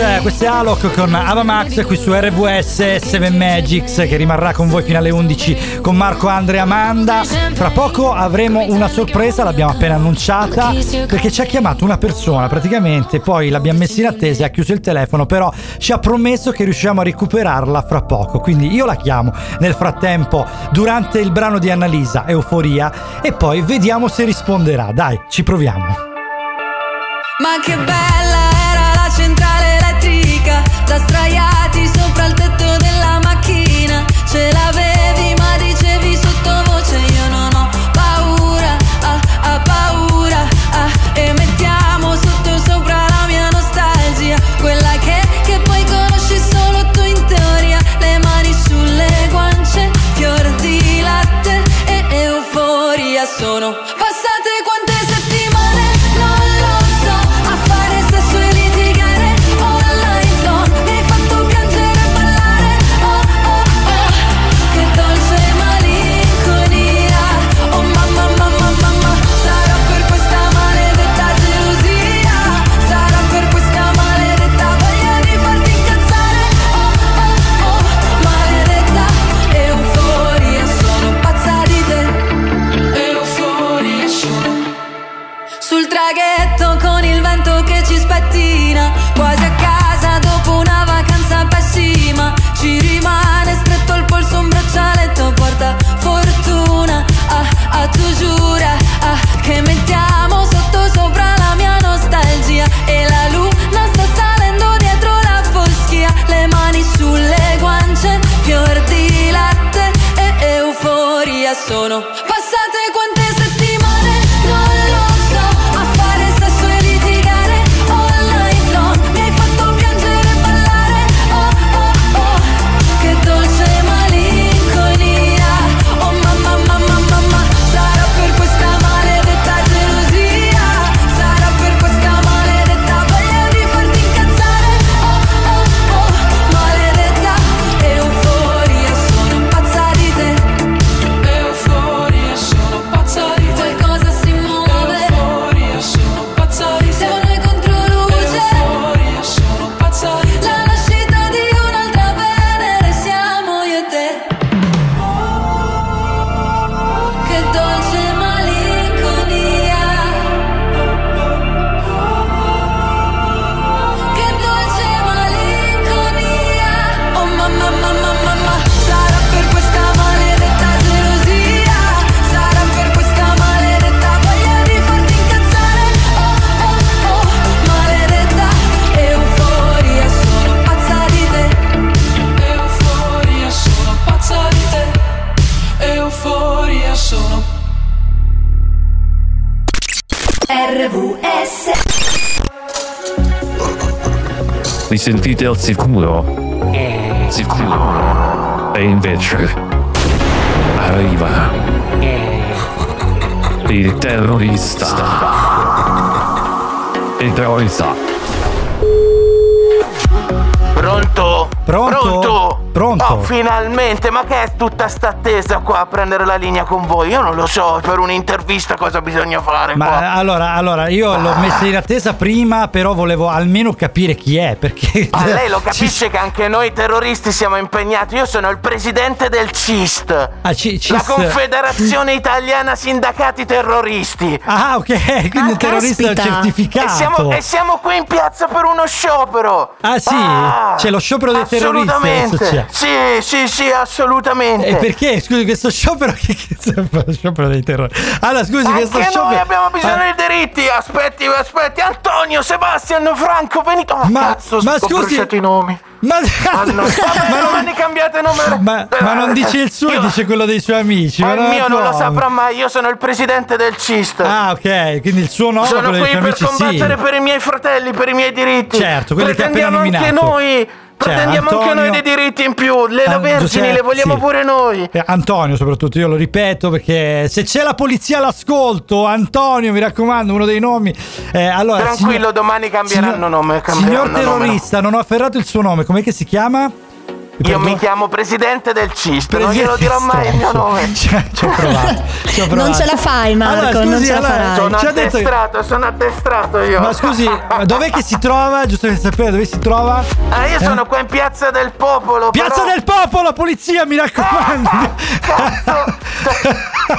Questo è Alok con Avamax qui su RWS 7 Magics che rimarrà con voi fino alle 11 con Marco, Andrea, Amanda. Fra poco avremo una sorpresa, l'abbiamo appena annunciata perché ci ha chiamato una persona praticamente, poi l'abbiamo messa in attesa e ha chiuso il telefono, però ci ha promesso che riusciamo a recuperarla fra poco. Quindi io la chiamo nel frattempo durante il brano di Annalisa, Euforia, e poi vediamo se risponderà. Dai, ci proviamo. Ma che bella elettrica Da a prendere la linea con voi? Io non lo so, per un'intervista cosa bisogna fare Ma qua. allora, allora, io l'ho messa in attesa prima, però volevo almeno capire chi è, perché... Ma *laughs* lei lo capisce che anche noi terroristi siamo impegnati. Io sono il presidente del CIST, Ah, ci- la CIST. Confederazione Italiana Sindacati Terroristi. Ah, ok, *laughs* quindi il terrorista caspita. certificato. E siamo, e siamo qui in piazza per uno sciopero. Ah, sì? C'è lo sciopero dei terroristi c'è. Sì, sì, sì, assolutamente. E perché? Scusi, questo sciopero che che lo sciopero dei terroristi. Allora, scusi, Anche questo noi sciopero abbiamo bisogno Ah, di diritti. Aspetti, aspetti. Antonio, Sebastian, Franco, venite. Oh, Ma- cazzo, ma scusi- i nomi. Ma, Ah, no. Vabbè, domani cambiate nome. ma, ma non dice il suo, Io- dice quello dei suoi amici. Ma ma il non mio non lo saprà mai. Io sono il presidente del CIST. Ah, ok, quindi il suo nome, Sono quello dei qui suoi per amici, combattere sì. per i miei fratelli, per i miei diritti. Certo, quelli che Pretendiamo anche nominato. noi. Cioè, Pretendiamo anche Antonio- noi dei diritti in più. Le Ah, vergini Giuseppe, le vogliamo sì. pure noi. Eh, Antonio soprattutto, io lo ripeto perché se c'è la polizia all'ascolto, Antonio mi raccomando, uno dei nomi. Eh, allora, Tranquillo, signor- domani cambieranno signor- nome. Signor cambieranno nome. terrorista, non ho afferrato il suo nome, com'è che si chiama? Io mi chiamo presidente del CIST, non glielo dirò mai il mio nome. Ci ho provato. ci ho provato. Non ce la fai Marco, Allora, non scusi, ce la farai. Sono addestrato, sono addestrato io. Ma scusi, dov'è che si trova? Giusto per sapere dove si trova? Ah, io Eh? sono qua in Piazza del Popolo. Piazza però- del Popolo, polizia, mi raccomando. *laughs*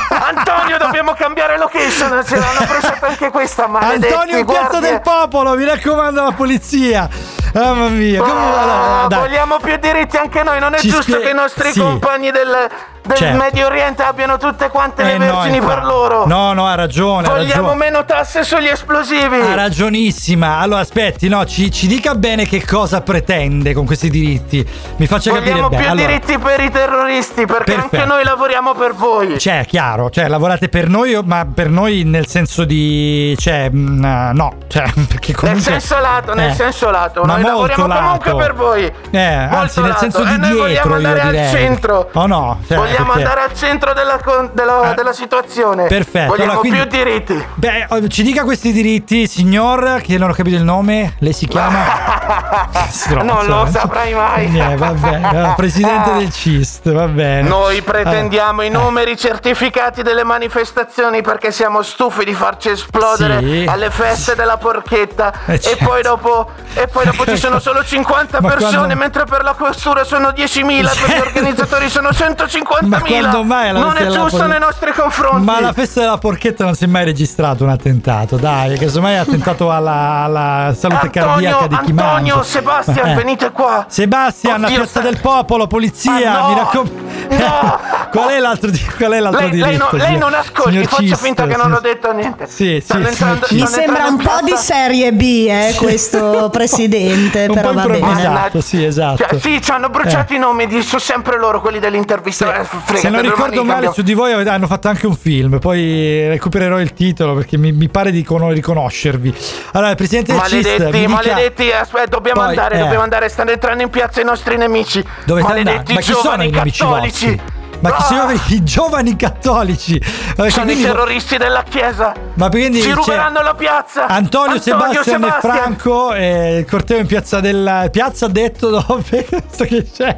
Antonio, dobbiamo cambiare location. Ce l'hanno bruciata anche questa, maledetti. Antonio in Piazza guardie. del Popolo, mi raccomando la polizia. Mamma mia, come allora, Ah, dai. vogliamo più diritti anche noi. Non è Ci giusto spie- che i nostri sì. compagni del, del Certo. Medio Oriente abbiano tutte quante le Eh, no, vergini per loro. No, no, ha ragione. Vogliamo ragione. meno tasse sugli esplosivi. Ha ragionissima. Allora, aspetti, no, ci, ci dica bene che cosa pretende con questi diritti. Mi faccia Vogliamo capire più bene. Allora, diritti per i terroristi perché Perfetto. anche noi lavoriamo per voi. Cioè, chiaro, cioè, lavorate per noi, ma per noi nel senso di. Cioè, mm, no, cioè, *laughs* perché Nel comunque. senso lato, nel Eh, senso lato, ma noi lavoriamo lato. comunque per voi. Eh, anzi, nel senso lato. di E noi vogliamo dietro, io andare al centro. Oh no, cioè, vogliamo perché- andare al centro della, della- della situazione. Perfetto, Vogliamo allora, quindi- più diritti. Beh, oh, ci dica questi diritti, signor, che non ho capito il nome. Lei si chiama. *laughs* Stronzo, non lo eh. saprai mai. Eh, va bene, presidente del CIST, va bene. Noi pretendiamo Eh, i numeri certificati delle manifestazioni perché siamo stufi di farci esplodere Sì. alle feste della porchetta Eh, e certo. poi dopo e poi dopo ci sono solo 50 Ma persone quando- mentre per la questura sono 10.000 per gli organizzatori sono *laughs* Ma 150.000 quando mai non festa è della giusto por- nei nostri confronti Ma alla festa della porchetta non si è mai registrato un attentato, dai, che semmai è attentato alla, alla salute Antonio, cardiaca di chi Antonio, mangia. Sebastian, Eh. venite qua. Sebastian, la Oddio, piazza sta- del popolo, polizia, Ma no, mi raccomando. no. *laughs* qual è l'altro, di- qual è l'altro Lei, lei diritto? non, lei non ascolti, Signor faccia Cist, finta che non ho detto niente. Sì, sì, entrando-. Mi sembra un po' di serie B, eh, questo *laughs* presidente. Niente, Un però po' va bene. improvvisato, sì, esatto. Cioè, sì, ci hanno bruciato Eh. i nomi, di, sono sempre loro quelli dell'intervista. Eh, frega, Se non ricordo male, cambiamo. su di voi hanno fatto anche un film. Poi recupererò il titolo perché mi, mi pare di cono- riconoscervi. Allora, il presidente del CIST. Maledetti, mi dica- maledetti, aspetta, dobbiamo Poi, andare, eh. dobbiamo andare, stanno entrando in piazza i nostri nemici. Dove maledetti andando? Ma chi sono giovani i nemici cattolici. vostri? Ma chi sono Ah! i giovani cattolici? Ma Sono quindi- i terroristi della chiesa. Ma quindi Ci ruberanno la piazza. Antonio, Sebastian, Sebastian. e Franco eh, il corteo in piazza della piazza detto dove *laughs* so che c'è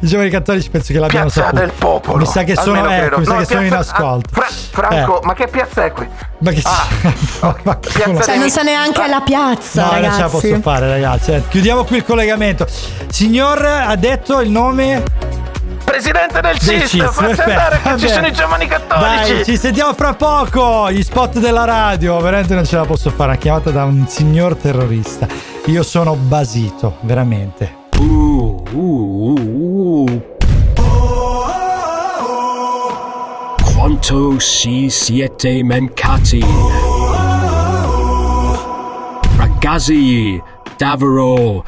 i giovani cattolici penso che l'abbiano Piazza saputo del popolo. mi sa che sono, ecco, mi sa No, che sono in piazza- ascolto ah, Fra- Franco, Eh, ma che piazza è qui? ma che *laughs* ma- Cioè, non sa neanche la piazza, No, non ragazzi. ce la posso fare, ragazzi. Eh, Chiudiamo qui il collegamento. Signor ha detto il nome Presidente del CIS, CIS, perfetto. andare che ci sono i giovani cattolici. Dai, ci sentiamo fra poco. Gli spot della radio. Veramente non ce la posso fare. Una chiamata da un signor terrorista. Io sono basito, veramente. Uh, uh, uh, uh. Quanto si siete mancati? Ragazzi, davvero.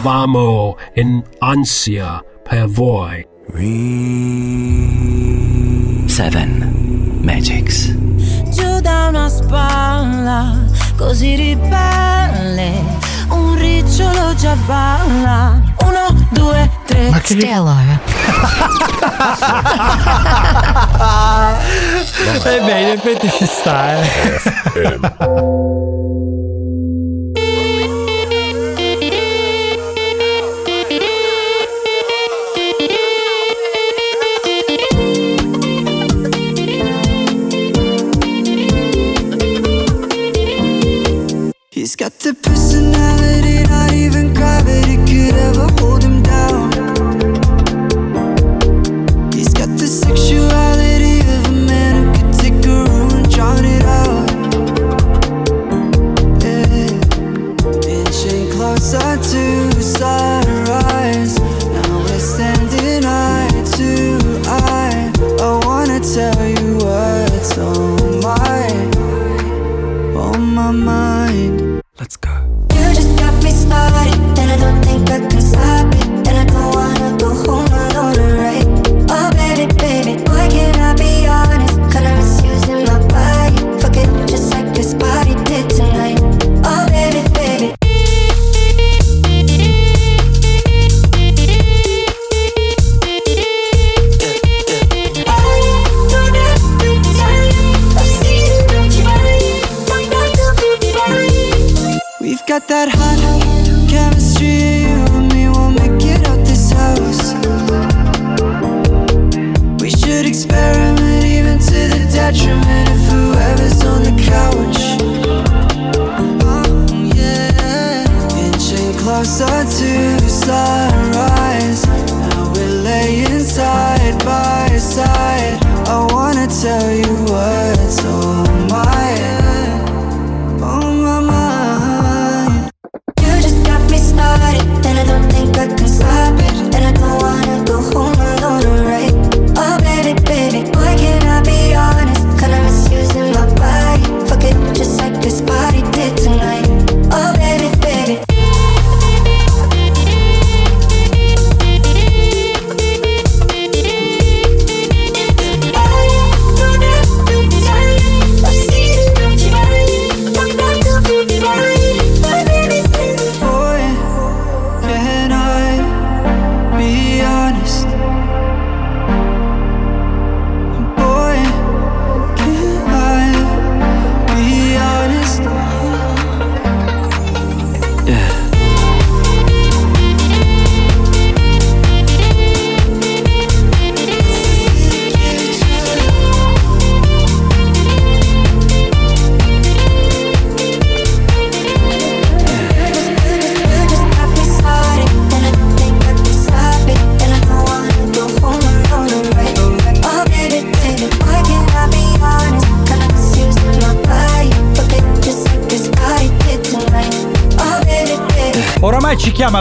Eravamo in ansia per voi. Seven Magics. giù da una spalla così ribelle un ricciolo già balla uno due tre Ma che- *laughs* Eh beh, in effetti ci sta, eh. Got the personality, not even gravity could ever hold him down.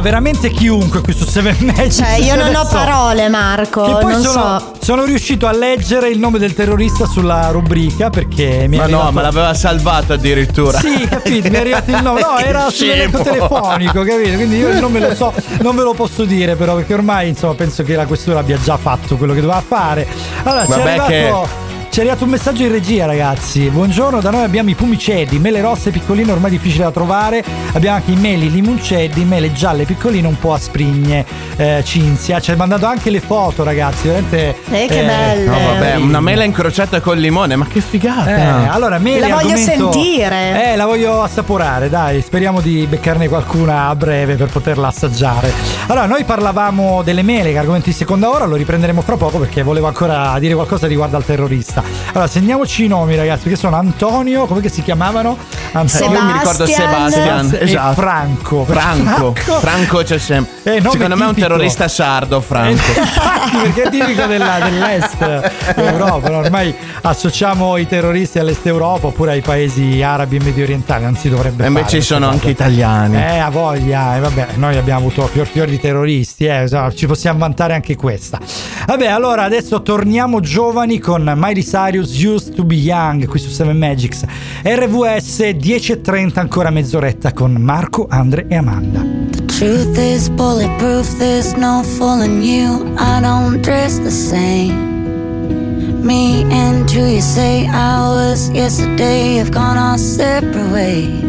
Veramente chiunque qui su Seven Magic. Cioè, io *laughs* non ho parole, Marco. Che poi non sono, so. sono riuscito a leggere il nome del terrorista sulla rubrica perché mi Ma no, arrivato- ma l'aveva salvato addirittura. Sì, capito, mi è arrivato il nome. No, *laughs* era sull'elenco telefonico, capito? Quindi io il nome lo so, non ve lo posso dire, però, perché ormai insomma penso che la questura abbia già fatto quello che doveva fare. Allora, ci è Vabbè arrivato. che- Ci è arrivato un messaggio in regia, ragazzi. Buongiorno, da noi abbiamo i pumicedi, mele rosse piccoline, ormai difficili da trovare. Abbiamo anche i meli limuncedi, mele gialle piccoline, un po' asprigne. Eh, Cinzia, ci ha mandato anche le foto, ragazzi. Veramente. Eh, che belle. No, vabbè, una mela incrociata col limone, ma che figata. Eh, allora, mele La voglio sentire. Eh, la voglio assaporare, dai. Speriamo di beccarne qualcuna a breve per poterla assaggiare. Allora, noi parlavamo delle mele, che argomenti di seconda ora, lo riprenderemo fra poco perché volevo ancora dire qualcosa riguardo al terrorista. Allora, segniamoci i nomi, ragazzi, che sono Antonio, come si chiamavano? Antonio Io mi ricordo Sebastian, e esatto. Franco. Franco, Franco c'è sempre. Eh, Secondo me è un terrorista sardo, Franco. Infatti, perché è tipico della- dell'est Europa. Ormai associamo i terroristi all'est Europa oppure ai paesi arabi e medio orientali. Non si dovrebbe E invece sono anche italiani. Eh, a voglia, eh, vabbè, noi abbiamo avuto fior fior di terroristi, eh, ci possiamo vantare anche questa. Vabbè, allora adesso torniamo giovani con Miley Cyrus Used to be Young qui su 7 Magics. RVS 10.30 ancora mezz'oretta con Marco, Andre e Amanda. Truth is bulletproof, there's no fooling you. I don't dress the same. Me and who you say I was yesterday have gone our separate ways.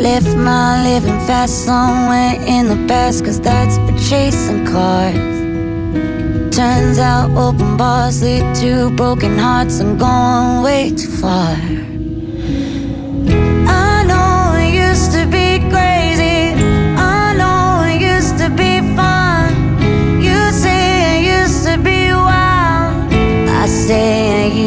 Left my living fast somewhere in the past, cause that's for chasing cars. Turns out open bars lead to broken hearts and going way too far.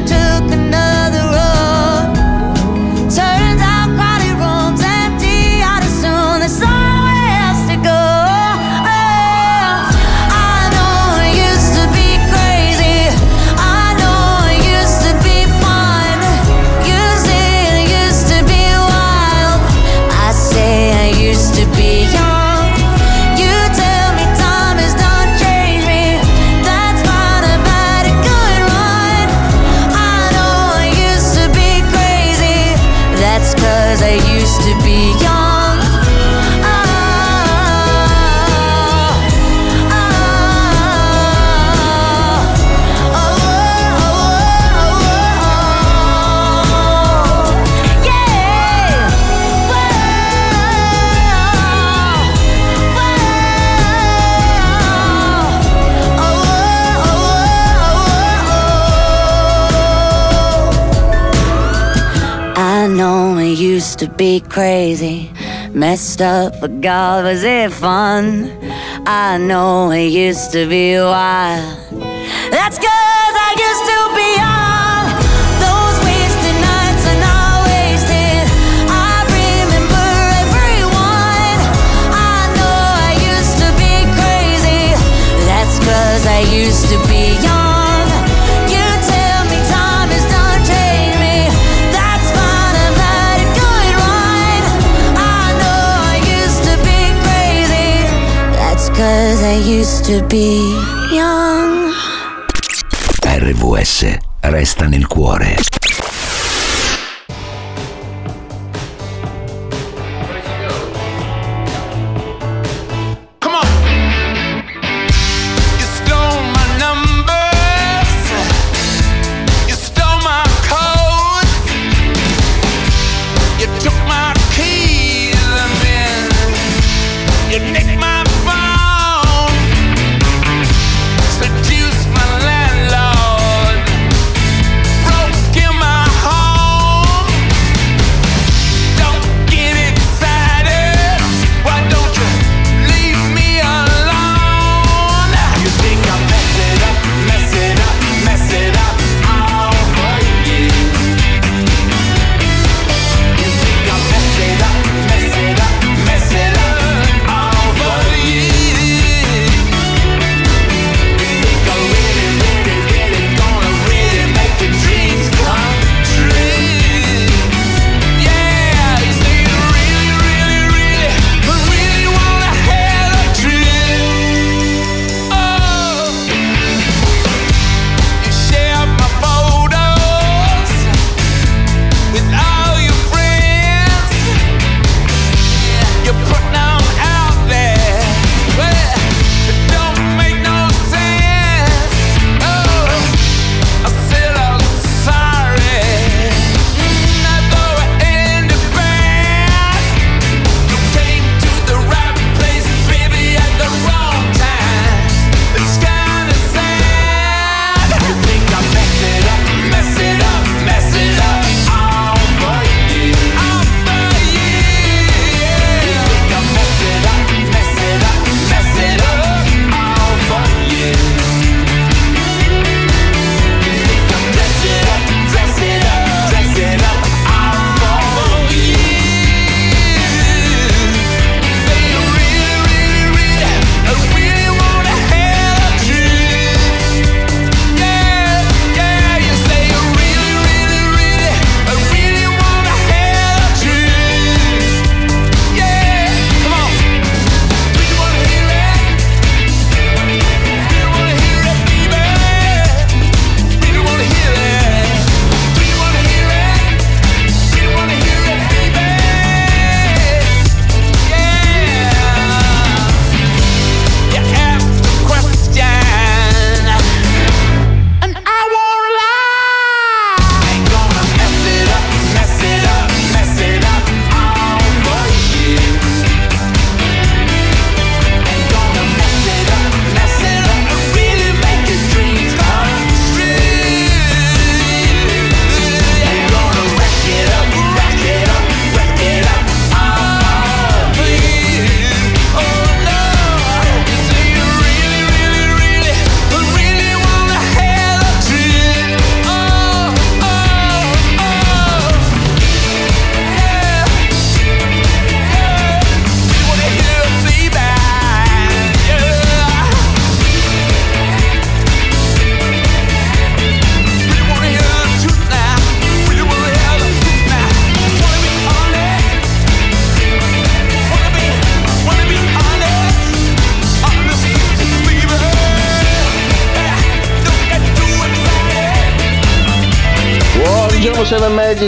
into used to be crazy, messed up, but God, was it fun? I know it used to be wild. That's cause I used to be young. Those wasted nights are not wasted. I remember everyone. I know I used to be crazy. That's cause I used to be young. Cause I used to be young. RVS resta nel cuore.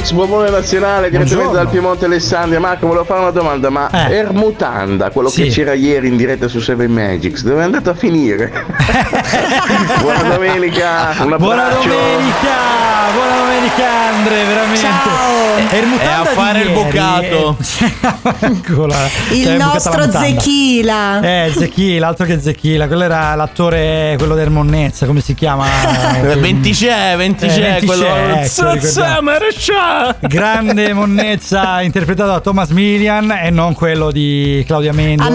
Magics, buon nazionale, direttamente Buongiorno. dal Piemonte Alessandria. Marco, volevo fare una domanda, ma Eh. Ermutanda, quello Sì. che c'era ieri in diretta su Seven Magics, dove è andato a finire? *laughs* Buona domenica, un abbraccio. Buona domenica, buona domenica Andre, veramente. Ciao. Eh, È a fare il bucato. eh. *laughs* Eccola. Il Cioè, nostro. Zechila. Eh, Zechila, altro che Zechila, quello era l'attore, quello del Monnezza, come si chiama? *laughs* Eh, 20 c'è, 20 Eh, 20 quello. ecco. Grande Monnezza *laughs* interpretato da Thomas Milian e non quello di Claudia Amendola.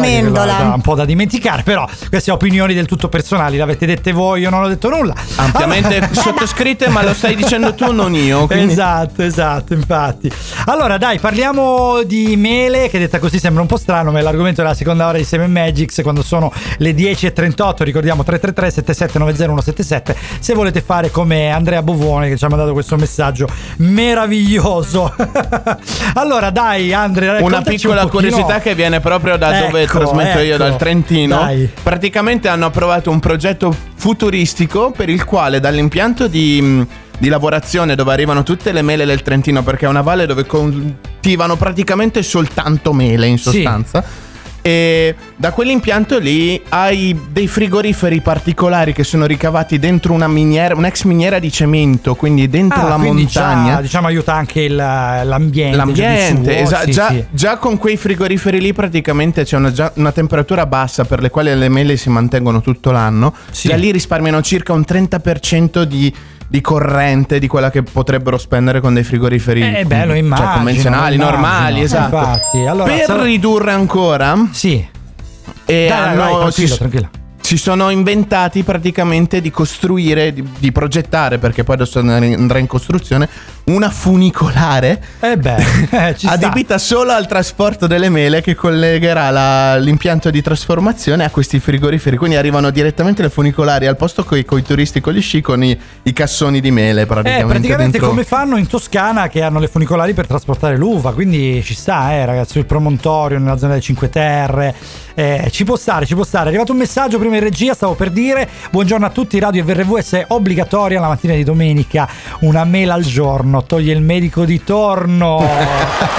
era Un po' da dimenticare, però queste opinioni del tutto personali, l'avete dette voi, io non ho detto nulla. Ampiamente sottoscritte, ma lo stai dicendo tu, non io. quindi- Esatto, esatto, infatti. Allora, dai, parliamo di mele, che detta così sembra un po' strano, ma è l'argomento della seconda ora di Seven Magics, quando sono le 10.38, ricordiamo 333 7790 se volete fare come Andrea Bovone che ci ha mandato questo messaggio meraviglioso. *laughs* allora, dai, Andrea, Una piccola un curiosità che viene proprio da dove Ecco, trasmetto io, ecco. dal Trentino. Dai. Praticamente hanno approvato un progetto futuristico per il quale dall'impianto di, di lavorazione dove arrivano tutte le mele del Trentino, perché è una valle dove coltivano praticamente soltanto mele in Sì. sostanza. E da quell'impianto lì hai dei frigoriferi particolari che sono ricavati dentro una miniera, un'ex miniera di cemento, quindi dentro Ah, la quindi già, montagna. diciamo aiuta anche il- l'ambiente. L'ambiente, già suo, esa- sì, già, sì. già con quei frigoriferi lì praticamente c'è una, già- una temperatura bassa per le quali le mele si mantengono tutto l'anno. Sì. Già lì risparmiano circa un 30% di, di corrente di quella che potrebbero spendere con dei frigoriferi Eh, beh, lo cioè, immagino, convenzionali, lo immagino. normali, esatto. Infatti, allora, per sarà- ridurre ancora, Sì. e Dai, dai, hanno- vai, tranquillo, si, tranquillo. si sono inventati praticamente di costruire, di, di progettare, perché poi adesso andrà in costruzione, una funicolare Eh beh, *laughs* eh, ci sta. adibita solo al trasporto delle mele che collegherà la- l'impianto di trasformazione a questi frigoriferi. Quindi arrivano direttamente le funicolari al posto coi, coi turisti con gli sci con i, i cassoni di mele praticamente. Eh, praticamente come fanno in Toscana che hanno le funicolari per trasportare l'uva, quindi ci sta, eh, ragazzi, sul promontorio, nella zona delle Cinque Terre. Eh, ci può stare, ci può stare. È arrivato un messaggio prima in regia, stavo per dire buongiorno a tutti, Radio VRVS è obbligatoria la mattina di domenica, una mela al giorno, toglie il medico di torno. *laughs*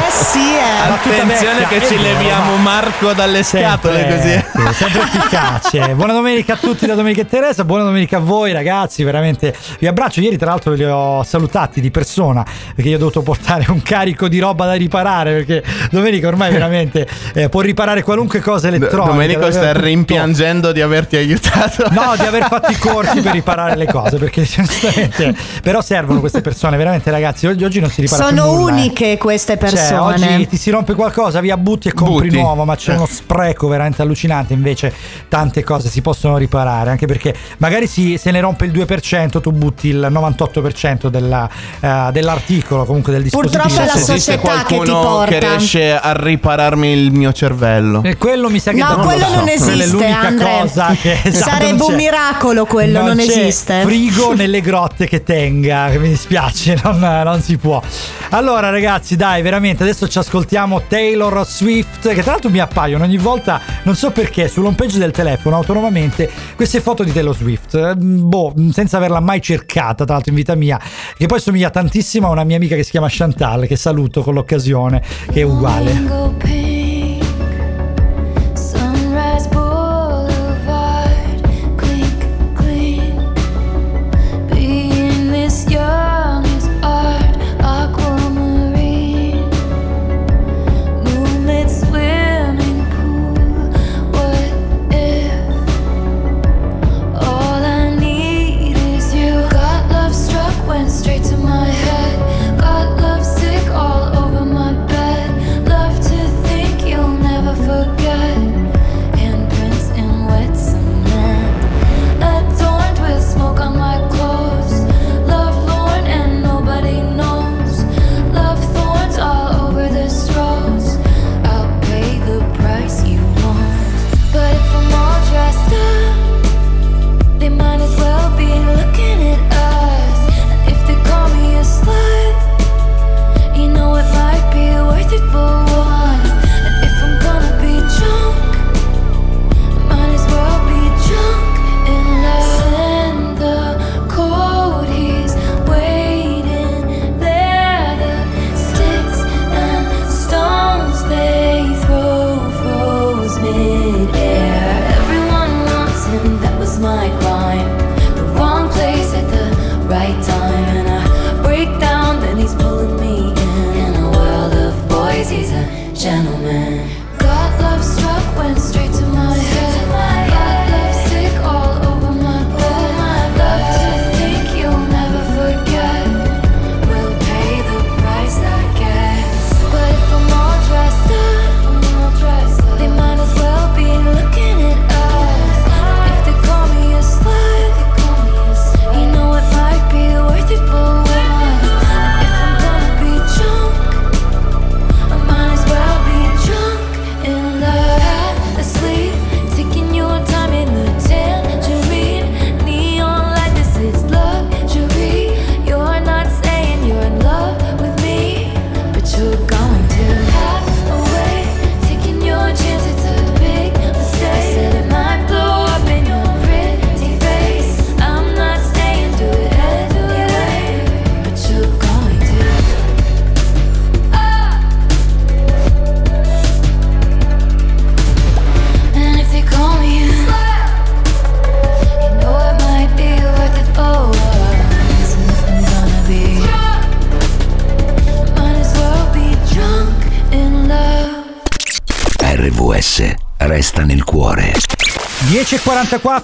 Eh sì, eh. Attenzione che ci vero, leviamo ma- Marco dalle scatole Sempre, così. ecco, sempre efficace. *laughs* Buona domenica a tutti da Domenica e Teresa, buona domenica a voi ragazzi, veramente vi abbraccio. Ieri tra l'altro li ho salutati di persona perché io ho dovuto portare un carico di roba da riparare perché Domenica ormai veramente eh, può riparare qualunque cosa elettronica. Domenico sta tutto. rimpiangendo di averti aiutato. No, di aver fatto i corsi per riparare le cose, perché giustamente. Però servono queste persone, veramente, ragazzi. Oggi, oggi non si ripara più Sono nulla, eh. uniche queste Cioè, persone. oggi ti si rompe qualcosa, via butti e compri Butti. nuovo, ma c'è Eh. uno spreco veramente allucinante. Invece, tante cose si possono riparare, anche perché magari si- se ne rompe il 2%, tu butti il 98% della, eh, dell'articolo, comunque del dispositivo. Purtroppo è la Se esiste società che ti qualcuno porta. che riesce a ripararmi il mio cervello. E quello mi sa che No, non quello lo so. non Quella è esiste, l'unica Andre. cosa che *laughs* esatto, Sarebbe non un miracolo quello, non c'è esiste. Frigo nelle grotte che tenga, che mi dispiace, *laughs* non, non si può. Allora, ragazzi, dai, veramente adesso ci ascoltiamo Taylor Swift, che tra l'altro mi appaiono ogni volta, non so perché, sull'home page del telefono autonomamente queste foto di Taylor Swift. Eh, Boh, senza averla mai cercata, tra l'altro in vita mia, che poi somiglia tantissimo a una mia amica che si chiama Chantal, che saluto con l'occasione, che è uguale.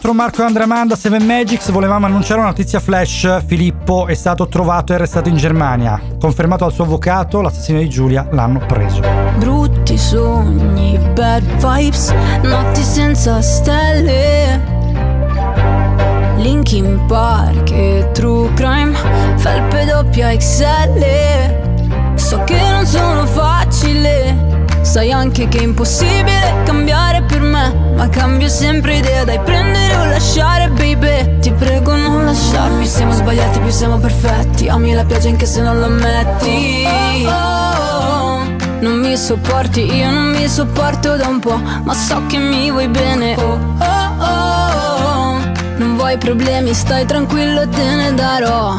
10.44 Marco Andramanda 7 Magics volevamo annunciare una notizia flash Filippo è stato trovato e arrestato in Germania confermato dal suo avvocato l'assassino di Giulia l'hanno preso Brutti sogni, bad vibes, notti senza stelle. Linkin Park e True Crime, felpe doppia XL. So che non sono facile, sai anche che è impossibile cambiare. Ma cambio sempre idea, dai prendere o lasciare, baby. Ti prego non lasciarmi, siamo sbagliati, più siamo perfetti. Ami la pioggia anche se non lo ammetti. Non mi sopporti, io non mi sopporto da un po', ma so che mi vuoi bene. Oh, oh, oh. Non vuoi problemi, stai tranquillo, te ne darò.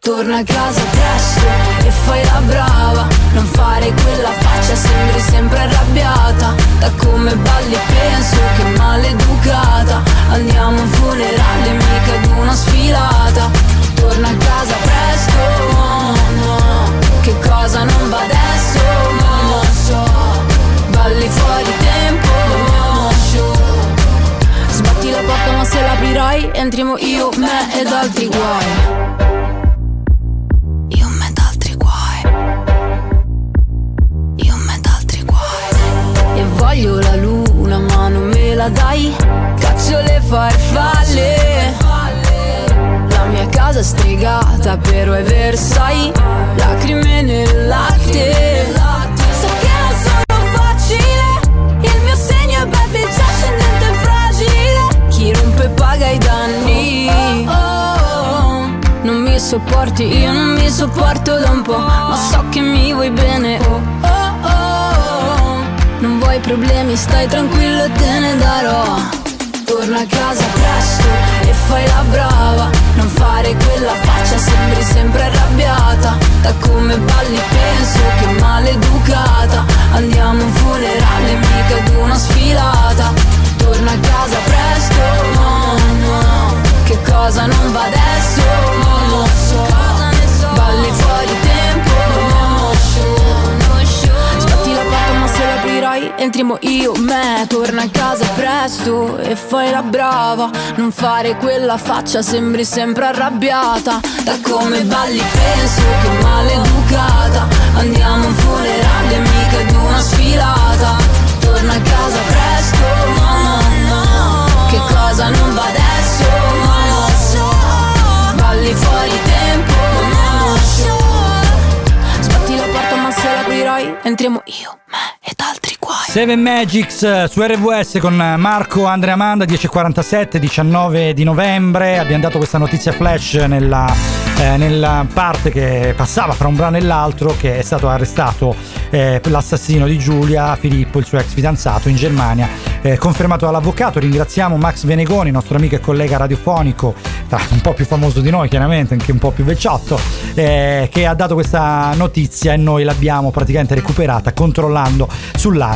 Torna a casa presto e fai la brava. Non fare quella faccia, sembri sempre arrabbiata. Da come balli penso che maleducata. Andiamo a un funerale, mica ad una sfilata. Torna a casa presto, no. Che cosa non va adesso? Lo so. Balli fuori tempo, no, show. Sbatti la porta ma se l'aprirai entriamo io, me ed altri guai. Voglio la luna ma non me la dai. Caccio le farfalle. La mia casa è stregata però è Versailles. Lacrime nel latte. So che non sono facile. Il mio segno è baby già scendente e fragile. Chi rompe paga i danni. Non mi sopporti, io non mi sopporto da un po'. Ma so che mi vuoi bene. Oh, oh. Vuoi problemi, stai tranquillo, te ne darò. Torna a casa presto e fai la brava. Non fare quella faccia, sembri sempre arrabbiata. Da come balli penso che maleducata. Andiamo a un funerale, mica ad una sfilata. Torna a casa presto, no, no. Che cosa non va adesso? Non lo so. Balli fuori tempo, entriamo io, me Torna a casa presto e fai la brava. Non fare quella faccia, sembri sempre arrabbiata. Da come balli penso che maleducata. Andiamo a un funerale, mica ad una sfilata. Torna a casa presto, no, no, no Che cosa non va adesso, lo so Balli fuori tempo, no, show Sbatti la porta ma se l'aprirai. Entriamo io, me ed altri guai 7 Magics eh, su RWS con Marco Andrea Amanda 10.47 19 di novembre. Abbiamo dato questa notizia flash nella, eh, nella parte che passava fra un brano e l'altro che è stato arrestato eh, l'assassino di Giulia Filippo il suo ex fidanzato in Germania. Eh, confermato dall'avvocato ringraziamo Max Venegoni nostro amico e collega radiofonico un po' più famoso di noi chiaramente anche un po' più vecchiotto eh, che ha dato questa notizia e noi l'abbiamo praticamente recuperata controllando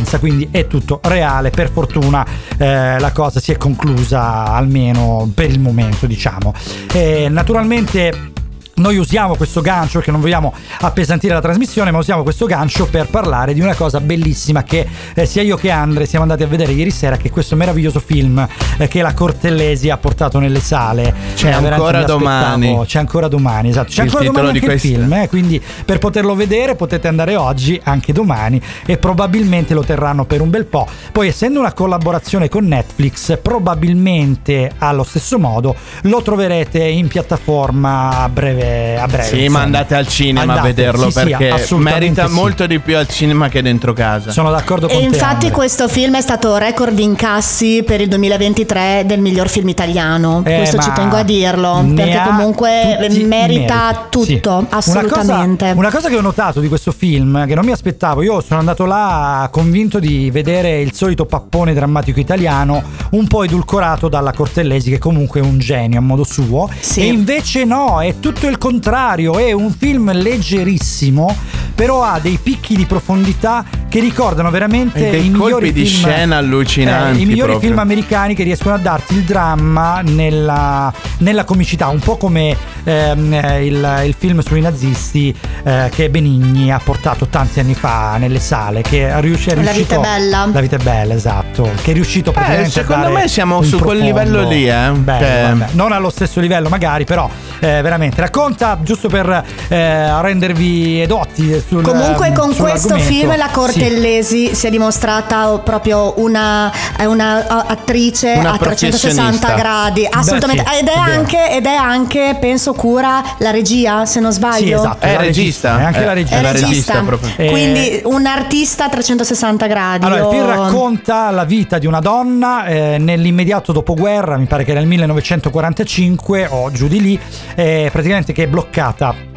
sull'ANSA quindi è tutto reale. Per fortuna eh, la cosa si è conclusa almeno per il momento diciamo. Eh, naturalmente noi usiamo questo gancio perché non vogliamo appesantire la trasmissione, ma usiamo questo gancio per parlare di una cosa bellissima che eh, sia io che Andre siamo andati a vedere ieri sera, che è questo meraviglioso film eh, che la Cortellesi ha portato nelle sale. C'è Eh, ancora domani. C'è ancora domani, esatto. C'è Il ancora domani anche il film, eh, quindi per poterlo vedere potete andare oggi, anche domani, e probabilmente lo terranno per un bel po'. Poi, essendo una collaborazione con Netflix, probabilmente allo stesso modo lo troverete in piattaforma a breve. A breve Sì, insomma. ma andate al cinema Andate, a vederlo sì, sì, perché assolutamente merita sì. molto di più al cinema che dentro casa. Sono d'accordo E infatti questo film è stato record di incassi per il 2023 del miglior film italiano. Eh, questo ci tengo a dirlo, perché comunque tutti merita meriti. tutto, Sì. assolutamente. Una cosa, una cosa che ho notato di questo film, che non mi aspettavo, io sono andato là convinto di vedere il solito pappone drammatico italiano, un po' edulcorato dalla Cortellesi, che comunque è un genio a modo suo. E invece no, è tutto il contrario, è un film leggerissimo, però ha dei picchi di profondità che ricordano veramente dei i migliori colpi di film scena allucinanti eh, i migliori proprio. film americani che riescono a darti il dramma nella, nella comicità, un po' come ehm, eh, il, il film sui nazisti eh, che Benigni ha portato tanti anni fa nelle sale, che riuscì, è La riuscito, vita è bella. La vita è bella, esatto. Che è riuscito praticamente a Eh, secondo me siamo su quel profondo- livello lì, eh. Bello, Cioè- vabbè. Non allo stesso livello, magari, però eh, veramente racconta giusto per eh, rendervi edotti sul Comunque con questo film la Sì. Cortellesi si è dimostrata proprio una, è una attrice Una a 360 professionista. gradi, assolutamente. sì, ed, è è anche, ed è anche, penso, cura la regia, se non sbaglio. Sì, esatto, È la regista. È anche Eh, la regia. È la regista regista, proprio. Eh, quindi un artista a 360 gradi. Allora, il film Io- racconta la vita di una donna eh, nell'immediato dopoguerra, mi pare che il 1945 o giù di lì, eh, praticamente che è bloccata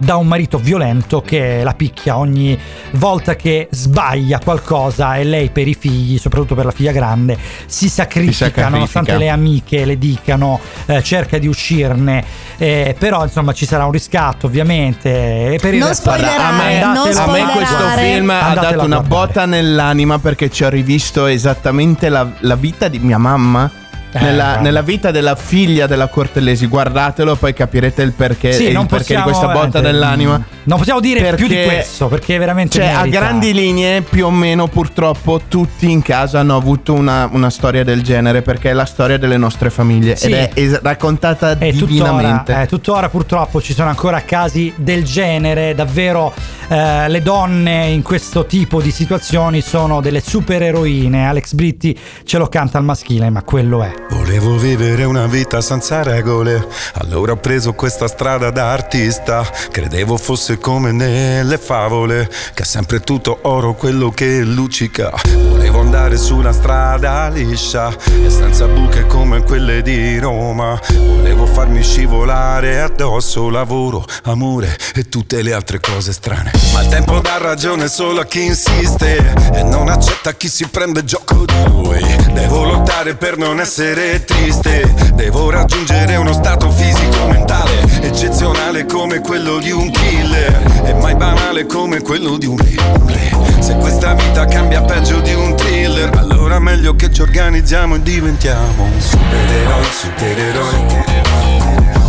da un marito violento che la picchia ogni volta che sbaglia qualcosa e lei per i figli, soprattutto per la figlia grande, si sacrifica, Si sacrifica. nonostante le amiche le dicano, eh, cerca di uscirne, eh, però insomma ci sarà un riscatto ovviamente. E per il Non resto, spoilerare, a me, non a me questo film ha dato una botta nell'anima perché ci ho rivisto esattamente la, la vita di mia mamma. Eh, nella, nella vita della figlia della Cortellesi, guardatelo, poi capirete il perché, Sì, il perché di questa botta mm, Non possiamo dire più di Perché- questo perché veramente Cioè, a merita. grandi linee, più o meno, purtroppo, tutti in casa hanno avuto una, una storia del genere perché è la storia delle nostre famiglie Sì. ed è raccontata E tuttora, divinamente. eh, tuttora purtroppo ci sono ancora casi del genere, davvero eh, le donne in questo tipo di situazioni sono delle supereroine. Alex Britti ce lo canta al maschile, ma quello è. Volevo vivere una vita senza regole, allora ho preso questa strada da artista. Credevo fosse come nelle favole, che è sempre tutto oro quello che luccica. Volevo andare su una strada liscia e senza buche come quelle di Roma. Volevo farmi scivolare addosso lavoro, amore e tutte le altre cose strane. Ma il tempo dà ragione solo a chi insiste e non accetta chi si prende gioco di lui. Devo lottare per non essere triste, devo raggiungere uno stato fisico mentale eccezionale come quello di un killer e mai banale come quello di un re. un. Se questa vita cambia peggio di un thriller, allora meglio che ci organizziamo e diventiamo supereroi, supereroi.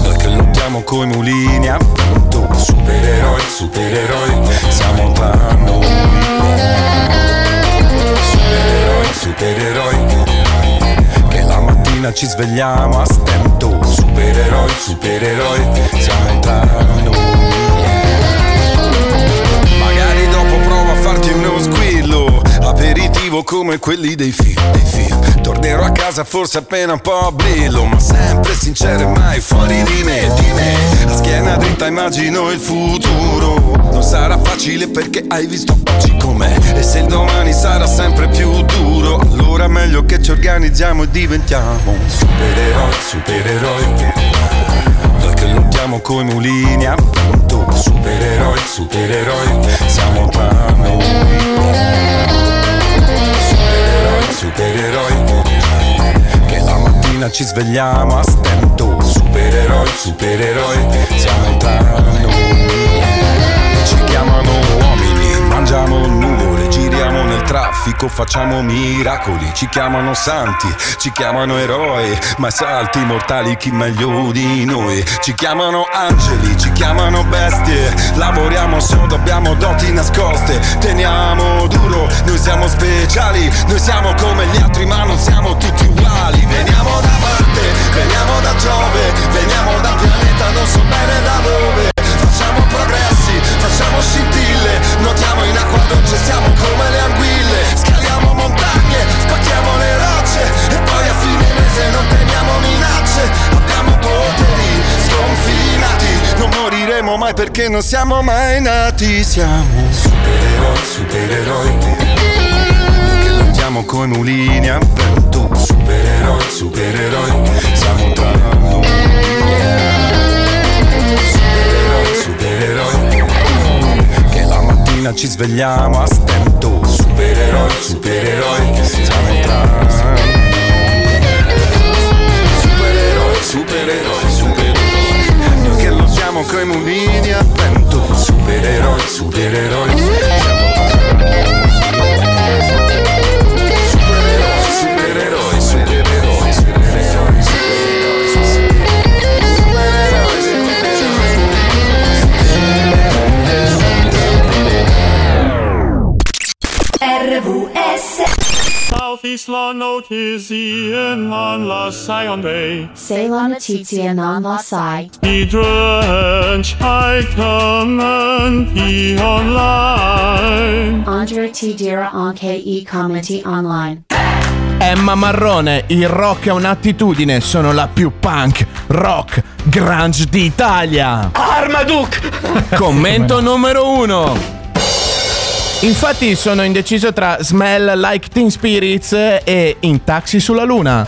Noi che lottiamo coi mulini a vento Supereroi, supereroi Siamo tra noi Supereroi, supereroi mattina ci svegliamo a stento. Supereroi, supereroi Siamo tra noi Aperitivo come quelli dei film, dei film Tornerò a casa forse appena un po' brillo Ma sempre sincero e mai fuori di me, di me. A schiena dritta immagino il futuro. Non sarà facile perché hai visto oggi com'è. E se il domani sarà sempre più duro Allora meglio che ci organizziamo e diventiamo Supereroi, supereroi noi che lottiamo coi mulini a vento Supereroi, supereroi Siamo tra noi Supereroi, Che la mattina ci svegliamo a stento. Supereroi, supereroi Siamo tra noi Ci chiamano uomini Mangiamo nuvole Giriamo nel traffico Facciamo miracoli. Ci chiamano santi Ci chiamano eroi Ma salti mortali chi meglio di noi? Ci chiamano angeli Ci chiamano bestie. Lavoriamo sodo Abbiamo doti nascoste. Teniamo duro Noi siamo speciali. Noi siamo come gli altri Ma non siamo tutti uguali. Veniamo da Marte Veniamo da Giove Veniamo da pianeta Non so bene da dove. Facciamo progressi Facciamo scintille Nuotiamo in acqua dolce Siamo come le anguille. Scaliamo montagne Spacchiamo le rocce E poi a fine mese non temiamo minacce. Abbiamo poteri sconfinati Non moriremo mai perché non siamo mai nati. Siamo supereroi, supereroi. Che lottiamo coi mulini a vento. Supereroi, supereroi. Siamo tra noi. Supereroi, supereroi mattina ci svegliamo a stento Supereroi, supereroi Siamo tra Supereroi, supereroi, supereroi. Noi che lottiamo coi mulini a vento Supereroi, supereroi Siamo tra Isla Notizien man la Sionre. Ceylon Notizia non la sai. Idren Chaikaman i online. Andre T. Dira anche i commenti online. Emma Marrone, il rock è un'attitudine, sono la più punk, rock, grunge d'Italia. Armaduke! Commento numero uno. Infatti sono indeciso tra Smell Like Teen Spirits e In Taxi sulla Luna.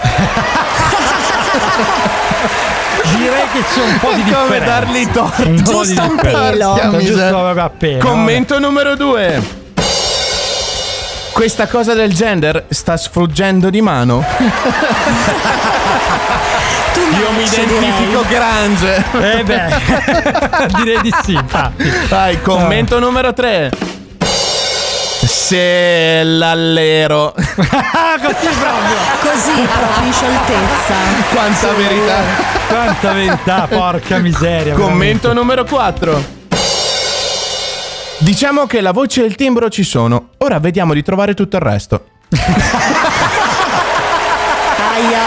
Direi che c'è un po' di differenza. Come dargli torto. Un Giusto un pelo. Giusto appena. Commento numero due. Questa cosa del gender sta sfuggendo di mano. Io mi identifico grunge. Eh beh, *laughs* direi di sì, infatti. Vai, commento numero 3. Se l'allero. *laughs* Così proprio. Così in scioltezza. Quanta verità. Quanta verità, porca miseria. Commento numero 4. Diciamo che la voce e il timbro ci sono. Ora vediamo di trovare tutto il resto. Aia.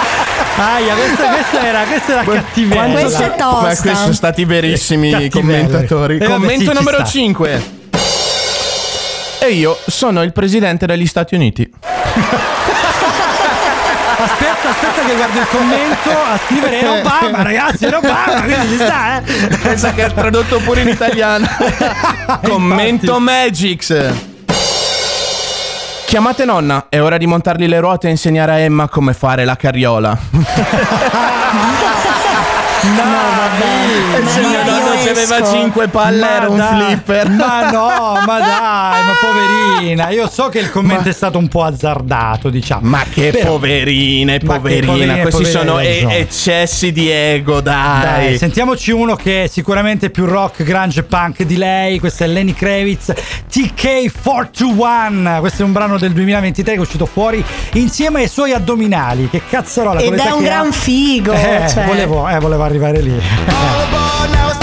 Aia, questa, questa era, questa era cattiveria. Questa è tosta. Ma questi sono stati verissimi commentatori. Eh, vabbè, Commento sì, numero sta. 5. E io sono il presidente degli Stati Uniti. Aspetta, aspetta che guardo il commento a scrivere è Obama, ragazzi, è Obama, quindi ci sta, eh. Pensa che ha tradotto pure in italiano. *laughs* Commento Magix. Chiamate nonna, è ora di montargli le ruote e insegnare a Emma come fare la carriola. *laughs* No, vabbè. Il signor nonno ci aveva 5 palle, era un dai, flipper. Ma no, ma dai, ma poverina. Io so che il commento è stato un po' azzardato, diciamo. Ma che Però- poverine, Ma che poverina. poverine, Questi poverine, sono e- eccessi di ego, dai. Dai, sentiamoci uno che è sicuramente più rock, grunge, punk di lei. Questa è Lenny Kravitz, TK421. Questo è un brano del 2023 che è uscito fuori insieme ai suoi addominali. Che cazzarola Ed è un che ha. gran figo. Eh, cioè. volevo, eh, volevo arrivare lì. *laughs*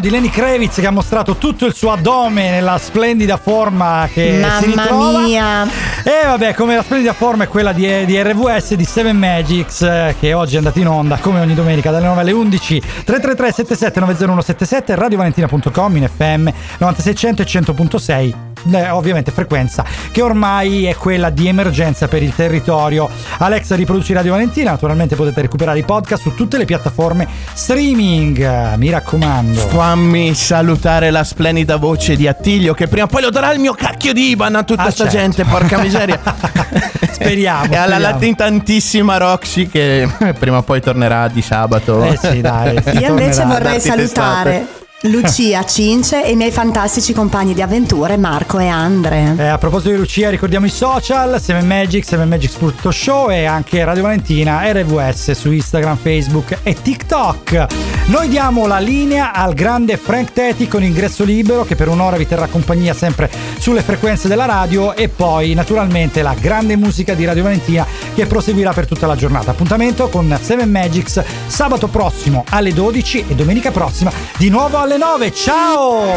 di Lenny Kravitz che ha mostrato tutto il suo addome nella splendida forma che si Mamma ritrova. mia. E vabbè, come la splendida forma è quella di, di RVS di Seven Magics, eh, che oggi è andato in onda come ogni domenica dalle 9 alle 11. 333 77 90177 radiovalentina.com in FM 9600 e 100.6. eh, ovviamente frequenza che ormai è quella di emergenza per il territorio. Alexa riproduci Radio Valentina, naturalmente potete recuperare i podcast su tutte le piattaforme streaming, mi raccomando. Fammi salutare la splendida voce di Attilio che prima o poi lo darà il mio cacchio di Iban a tutta Ah, sta certo. gente, porca miseria. *laughs* Speriamo. *laughs* e alla speriamo. latentantissima Roxy che *laughs* prima o poi tornerà di sabato. Eh sì, dai. Io invece vorrei salutare testate. Lucia, *laughs* Cince e i miei fantastici compagni di avventure Marco e Andre. Eh, a proposito di Lucia, ricordiamo i social: 7 Magic, 7 Magic.show e anche Radio Valentina RVS su Instagram, Facebook e TikTok. Noi diamo la linea al grande Frank Teti con ingresso libero che per un'ora vi terrà compagnia sempre sulle frequenze della radio e poi naturalmente la grande musica di Radio Valentina che proseguirà per tutta la giornata. Appuntamento con 7 Magics sabato prossimo alle 12 e domenica prossima di nuovo alle 9. Ciao!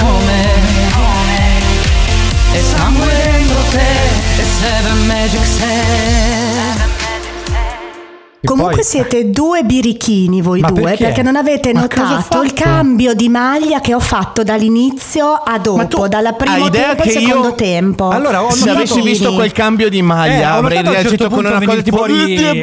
Come, e sangue dentro te, e Seven Magic Set. Comunque siete due birichini voi Ma due perché? perché? non avete Ma ho notato il cambio di maglia che ho fatto dall'inizio a dopo, dalla primo Hai idea tempo al secondo io tempo. Allora, ho Se notato- avessi visto quel cambio di Eh, maglia ho avrei notato un reagito certo con una cosa tipo venire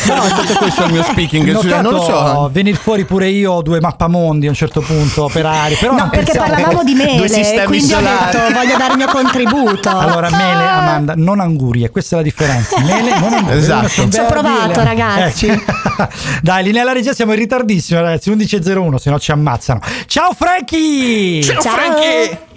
Sarebbe stato *laughs* questo il mio speaking Ho cioè, notato non lo so venire fuori pure io due mappamondi a un certo punto operari però No, perché pensavo- parlavamo di mele e quindi ho solari. detto voglio dare il mio *laughs* contributo. allora mele Amanda non angurie questa è la differenza mele non angurie Esatto. Sono Ci ho provato, le- ragazzi. Eh, *laughs* dai linea alla regia siamo in ritardissimo ragazzi 11.01 se no ci ammazzano. Ciao Frankie! Ciao.